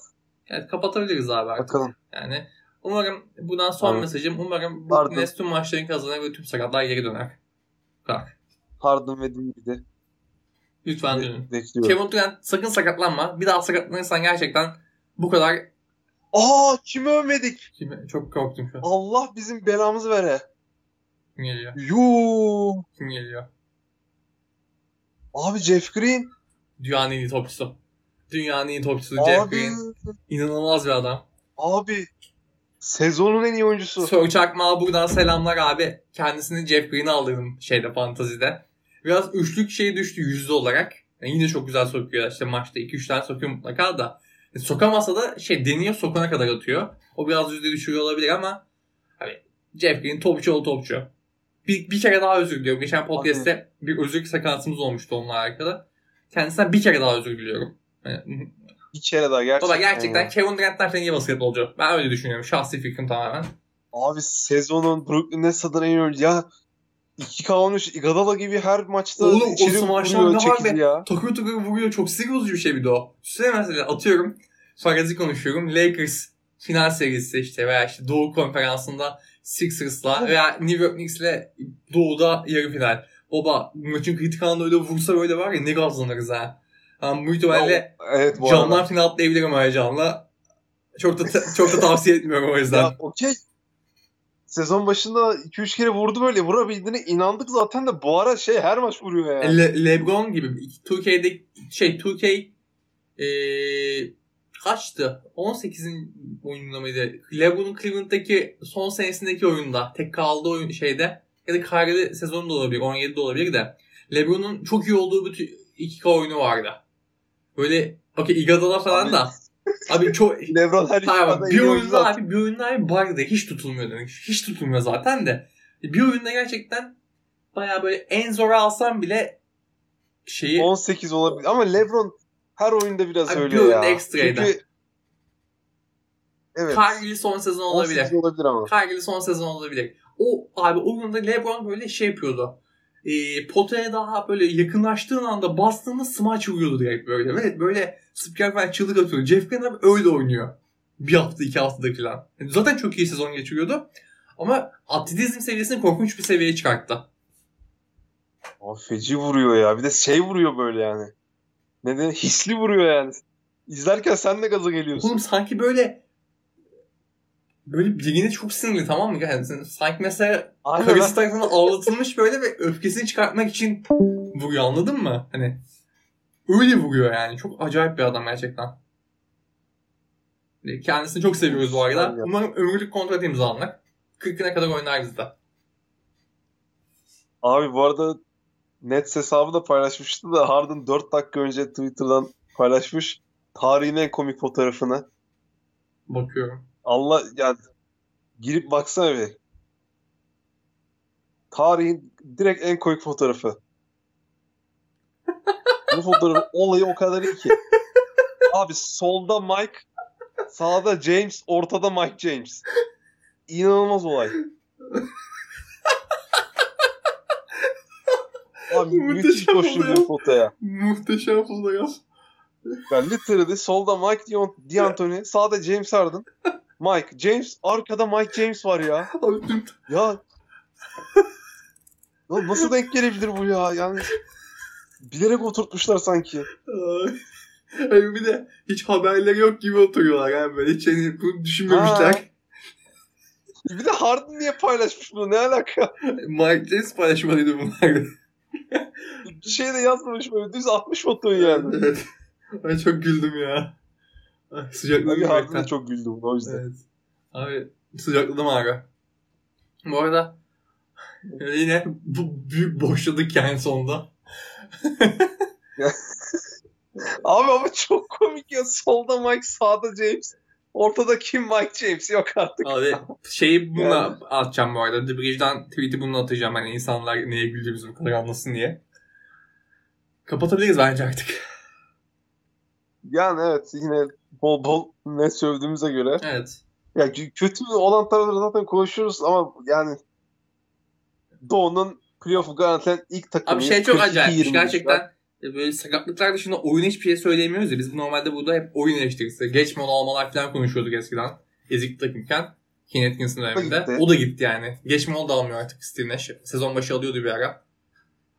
[SPEAKER 2] Evet kapatabiliriz abi artık.
[SPEAKER 1] Bakalım.
[SPEAKER 2] Yani umarım bundan son
[SPEAKER 1] Evet.
[SPEAKER 2] mesajım umarım bu. Nets tüm maçlarını kazanır ve tüm sakatlar geri döner. Kadar.
[SPEAKER 1] Harden ve Dinwiddie
[SPEAKER 2] Lütfen
[SPEAKER 1] be-
[SPEAKER 2] dönün.
[SPEAKER 1] bekliyorum.
[SPEAKER 2] Kevin Durant sakın sakatlanma. Bir daha sakatlanırsan gerçekten bu kadar
[SPEAKER 1] Aa kimi övmedik?
[SPEAKER 2] Şimdi çok korktum şu an.
[SPEAKER 1] Allah bizim belamızı vere.
[SPEAKER 2] Kim geliyor?
[SPEAKER 1] Yuu.
[SPEAKER 2] Kim geliyor?
[SPEAKER 1] Abi Jeff Green.
[SPEAKER 2] Dünyanın en iyi topçusu. Dünyanın en iyi topçusu Jeff
[SPEAKER 1] Abi.
[SPEAKER 2] Green. İnanılmaz bir adam.
[SPEAKER 1] Abi. Sezonun en iyi oyuncusu.
[SPEAKER 2] Sör Çakmağa buradan selamlar abi. Kendisini Jeff Green'e aldırdım şeyde fantazide. Biraz üçlük şey düştü yüzde olarak. Yani yine çok güzel sokuyor. İşte maçta 2-3 tane sokuyor mutlaka da. E, Sokamasa da şey deniyor sokana kadar atıyor. O biraz yüzde düşürüyor olabilir ama hani Jeff Green topçu ol topçu. Bir, bir kere daha özür diliyorum. Geçen podcast'te bir özür sekantımız olmuştu onunla alakalı. Kendisinden bir kere daha özür diliyorum.
[SPEAKER 1] Bir kere daha gerçekten.
[SPEAKER 2] Baba gerçekten. Kevin Durant'tan falan iyi basketbolcu. Ben öyle düşünüyorum. Şahsi fikrim tamamen.
[SPEAKER 1] Abi sezonun Brooklyn Nets'ın en iyi oyuncusu. Ya 2K olmuş Iguodala gibi her maçta
[SPEAKER 2] Oğlum, o
[SPEAKER 1] içeri vuruyor
[SPEAKER 2] be?
[SPEAKER 1] ya.
[SPEAKER 2] Takır takır vuruyor. Çok sinir bozucu bir şey bir de o. Üstüne mesela atıyorum. Farazi konuşuyorum. Lakers final serisi işte veya işte Doğu konferansında Sixers'la veya New York Knicks'le Doğu'da yarı final. Baba maçın kritik anında öyle vursa böyle var ya ne gazlanırız ha. Yani bu ihtimalle
[SPEAKER 1] Evet bu
[SPEAKER 2] camdan
[SPEAKER 1] arada.
[SPEAKER 2] final atlayabilirim öyle canla. Çok da çok da tavsiye etmiyorum o yüzden.
[SPEAKER 1] Ya okey. Sezon başında 2-3 kere vurdu böyle. Vurabildiğine inandık zaten de bu ara şey her maç vuruyor ya.
[SPEAKER 2] Le- LeBron gibi 2K'de şey 2K eee kaçtı? 18'in oyununda mıydı? LeBron'un Cleveland'daki son senesindeki oyunda tek kaldığı oyun şeyde ya da Kyrie'de sezonunda olabilir 17'de olabilir de LeBron'un çok iyi olduğu bir tü- 2K oyunu vardı. Böyle okey Iguodala falan
[SPEAKER 1] Abi,
[SPEAKER 2] da abi çok
[SPEAKER 1] Lebron her
[SPEAKER 2] Tamam bir oyunda abi bir oyunda abi barda hiç tutulmuyor demek. Hiç tutulmuyor zaten de. Bir oyunda gerçekten baya böyle en zora alsam bile şeyi
[SPEAKER 1] 18 olabilir ama Lebron her oyunda biraz
[SPEAKER 2] Abi
[SPEAKER 1] öyle
[SPEAKER 2] bir oyunda
[SPEAKER 1] ya.
[SPEAKER 2] ekstraydı.
[SPEAKER 1] Çünkü Evet.
[SPEAKER 2] Kyrie'li son sezon olabilir.
[SPEAKER 1] 18 olabilir ama.
[SPEAKER 2] Kyrie'li son sezon olabilir. O abi o oyunda LeBron böyle şey yapıyordu. E, potaya daha böyle yakınlaştığın anda bastığında smaç vuruyordu direkt böyle. Ve böyle spiker falan çığlık atıyordu. Jeff abi öyle oynuyor. Bir hafta iki haftada falan. Yani zaten çok iyi sezon geçiriyordu. Ama atletizm seviyesini korkunç bir seviyeye çıkarttı.
[SPEAKER 1] Abi feci vuruyor ya. Bir de şey vuruyor böyle yani. Ne denir? Hisli vuruyor yani. İzlerken sen de gaza geliyorsun.
[SPEAKER 2] Oğlum sanki böyle böyle birine çok sinirli tamam mı? Yani sanki mesela
[SPEAKER 1] Aynen.
[SPEAKER 2] karısı tarafından ağlatılmış böyle ve öfkesini çıkartmak için vuruyor anladın mı? Hani öyle vuruyor yani. Çok acayip bir adam gerçekten. Kendisini çok seviyoruz bu arada.
[SPEAKER 1] Aynen.
[SPEAKER 2] Umarım ömürlük kontrat imzalanır. 40'ına kadar oynar bizde.
[SPEAKER 1] Abi bu arada Nets hesabı da paylaşmıştı da Harden 4 dakika önce Twitter'dan paylaşmış. Tarihin en komik fotoğrafını.
[SPEAKER 2] Bakıyorum.
[SPEAKER 1] Allah yani girip baksana bir. Tarihin direkt en komik fotoğrafı. Bu fotoğrafın olayı o kadar iyi ki. Abi solda Mike, sağda James, ortada Mike James. İnanılmaz olay. Abi müthiş
[SPEAKER 2] olay.
[SPEAKER 1] bu fotoya.
[SPEAKER 2] Muhteşem fotoğraf.
[SPEAKER 1] Ben literally solda Mike Dion, D'Antoni, sağda James Harden. Mike, James, arkada Mike James var ya. Ya. Ya nasıl denk gelebilir bu ya? Yani bilerek oturtmuşlar sanki.
[SPEAKER 2] Ay. Hayır bir de hiç haberleri yok gibi oturuyorlar yani böyle hiç hani bunu düşünmemişler.
[SPEAKER 1] Ha. Bir de Harden niye paylaşmış bunu? Ne alaka?
[SPEAKER 2] Mike James paylaşmalıydı bunlar.
[SPEAKER 1] Bir şey de yazmamış böyle. Düz atmış fotoyu yani.
[SPEAKER 2] evet. Ay çok güldüm ya. Ay, sıcakladım
[SPEAKER 1] Abi
[SPEAKER 2] yemekten.
[SPEAKER 1] çok güldüm o yüzden.
[SPEAKER 2] Evet. Abi sıcakladım abi. Bu arada yine bu büyük boşladık yani sonunda.
[SPEAKER 1] Abi ama çok komik ya. Solda Mike, sağda James. Ortada kim Mike James? Yok artık.
[SPEAKER 2] Abi şeyi bununla
[SPEAKER 1] Yani.
[SPEAKER 2] atacağım bu arada. The Bridge'den tweet'i bununla atacağım. Hani insanlar neye güldüğümüzü bu kadar anlasın diye. Kapatabiliriz bence artık.
[SPEAKER 1] Yani evet yine bol bol net sövdüğümüze göre.
[SPEAKER 2] Evet.
[SPEAKER 1] Ya kö- kötü olan tarafları zaten konuşuyoruz ama yani Doğu'nun playoff'u garantilen ilk takımı.
[SPEAKER 2] Abi şey çok
[SPEAKER 1] 42-23'ler.
[SPEAKER 2] acayip. Gerçekten e, böyle sakatlıklar dışında oyun hiçbir şey söyleyemiyoruz ya. Biz normalde burada hep oyun eleştirisi. Geç mola almalar falan konuşuyorduk eskiden. Ezik takımken. Kane Atkinson döneminde. O da gitti yani. Geç mola da almıyor artık Steve Nash. Sezon başı alıyordu bir ara.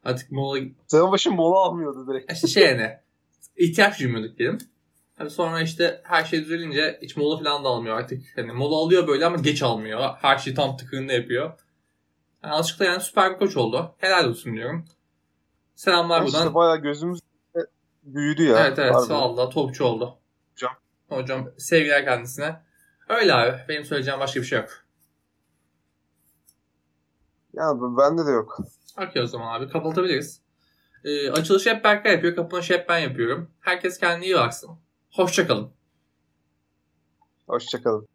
[SPEAKER 2] Artık mola
[SPEAKER 1] Sezon başı mola almıyordu direkt.
[SPEAKER 2] işte şey yani ihtiyaç duymuyorduk diyelim. Hani sonra işte her şey düzelince hiç mola falan da almıyor artık. Hani mola alıyor böyle ama geç almıyor. Her şeyi tam tıkırında yapıyor. Yani açıkçası yani süper bir koç oldu. Helal olsun diyorum. Selamlar buradan.
[SPEAKER 1] İşte bayağı gözümüz büyüdü ya.
[SPEAKER 2] Evet evet sağ da topçu oldu.
[SPEAKER 1] Hocam.
[SPEAKER 2] Hocam sevgiler kendisine. Öyle abi. Benim söyleyeceğim başka bir şey yok.
[SPEAKER 1] Yani bende de yok.
[SPEAKER 2] Okey o zaman abi kapatabiliriz. Ee, açılışı hep Berkay yapıyor. Kapanışı hep ben yapıyorum. Herkes kendine iyi baksın. Hoşçakalın.
[SPEAKER 1] Hoşçakalın.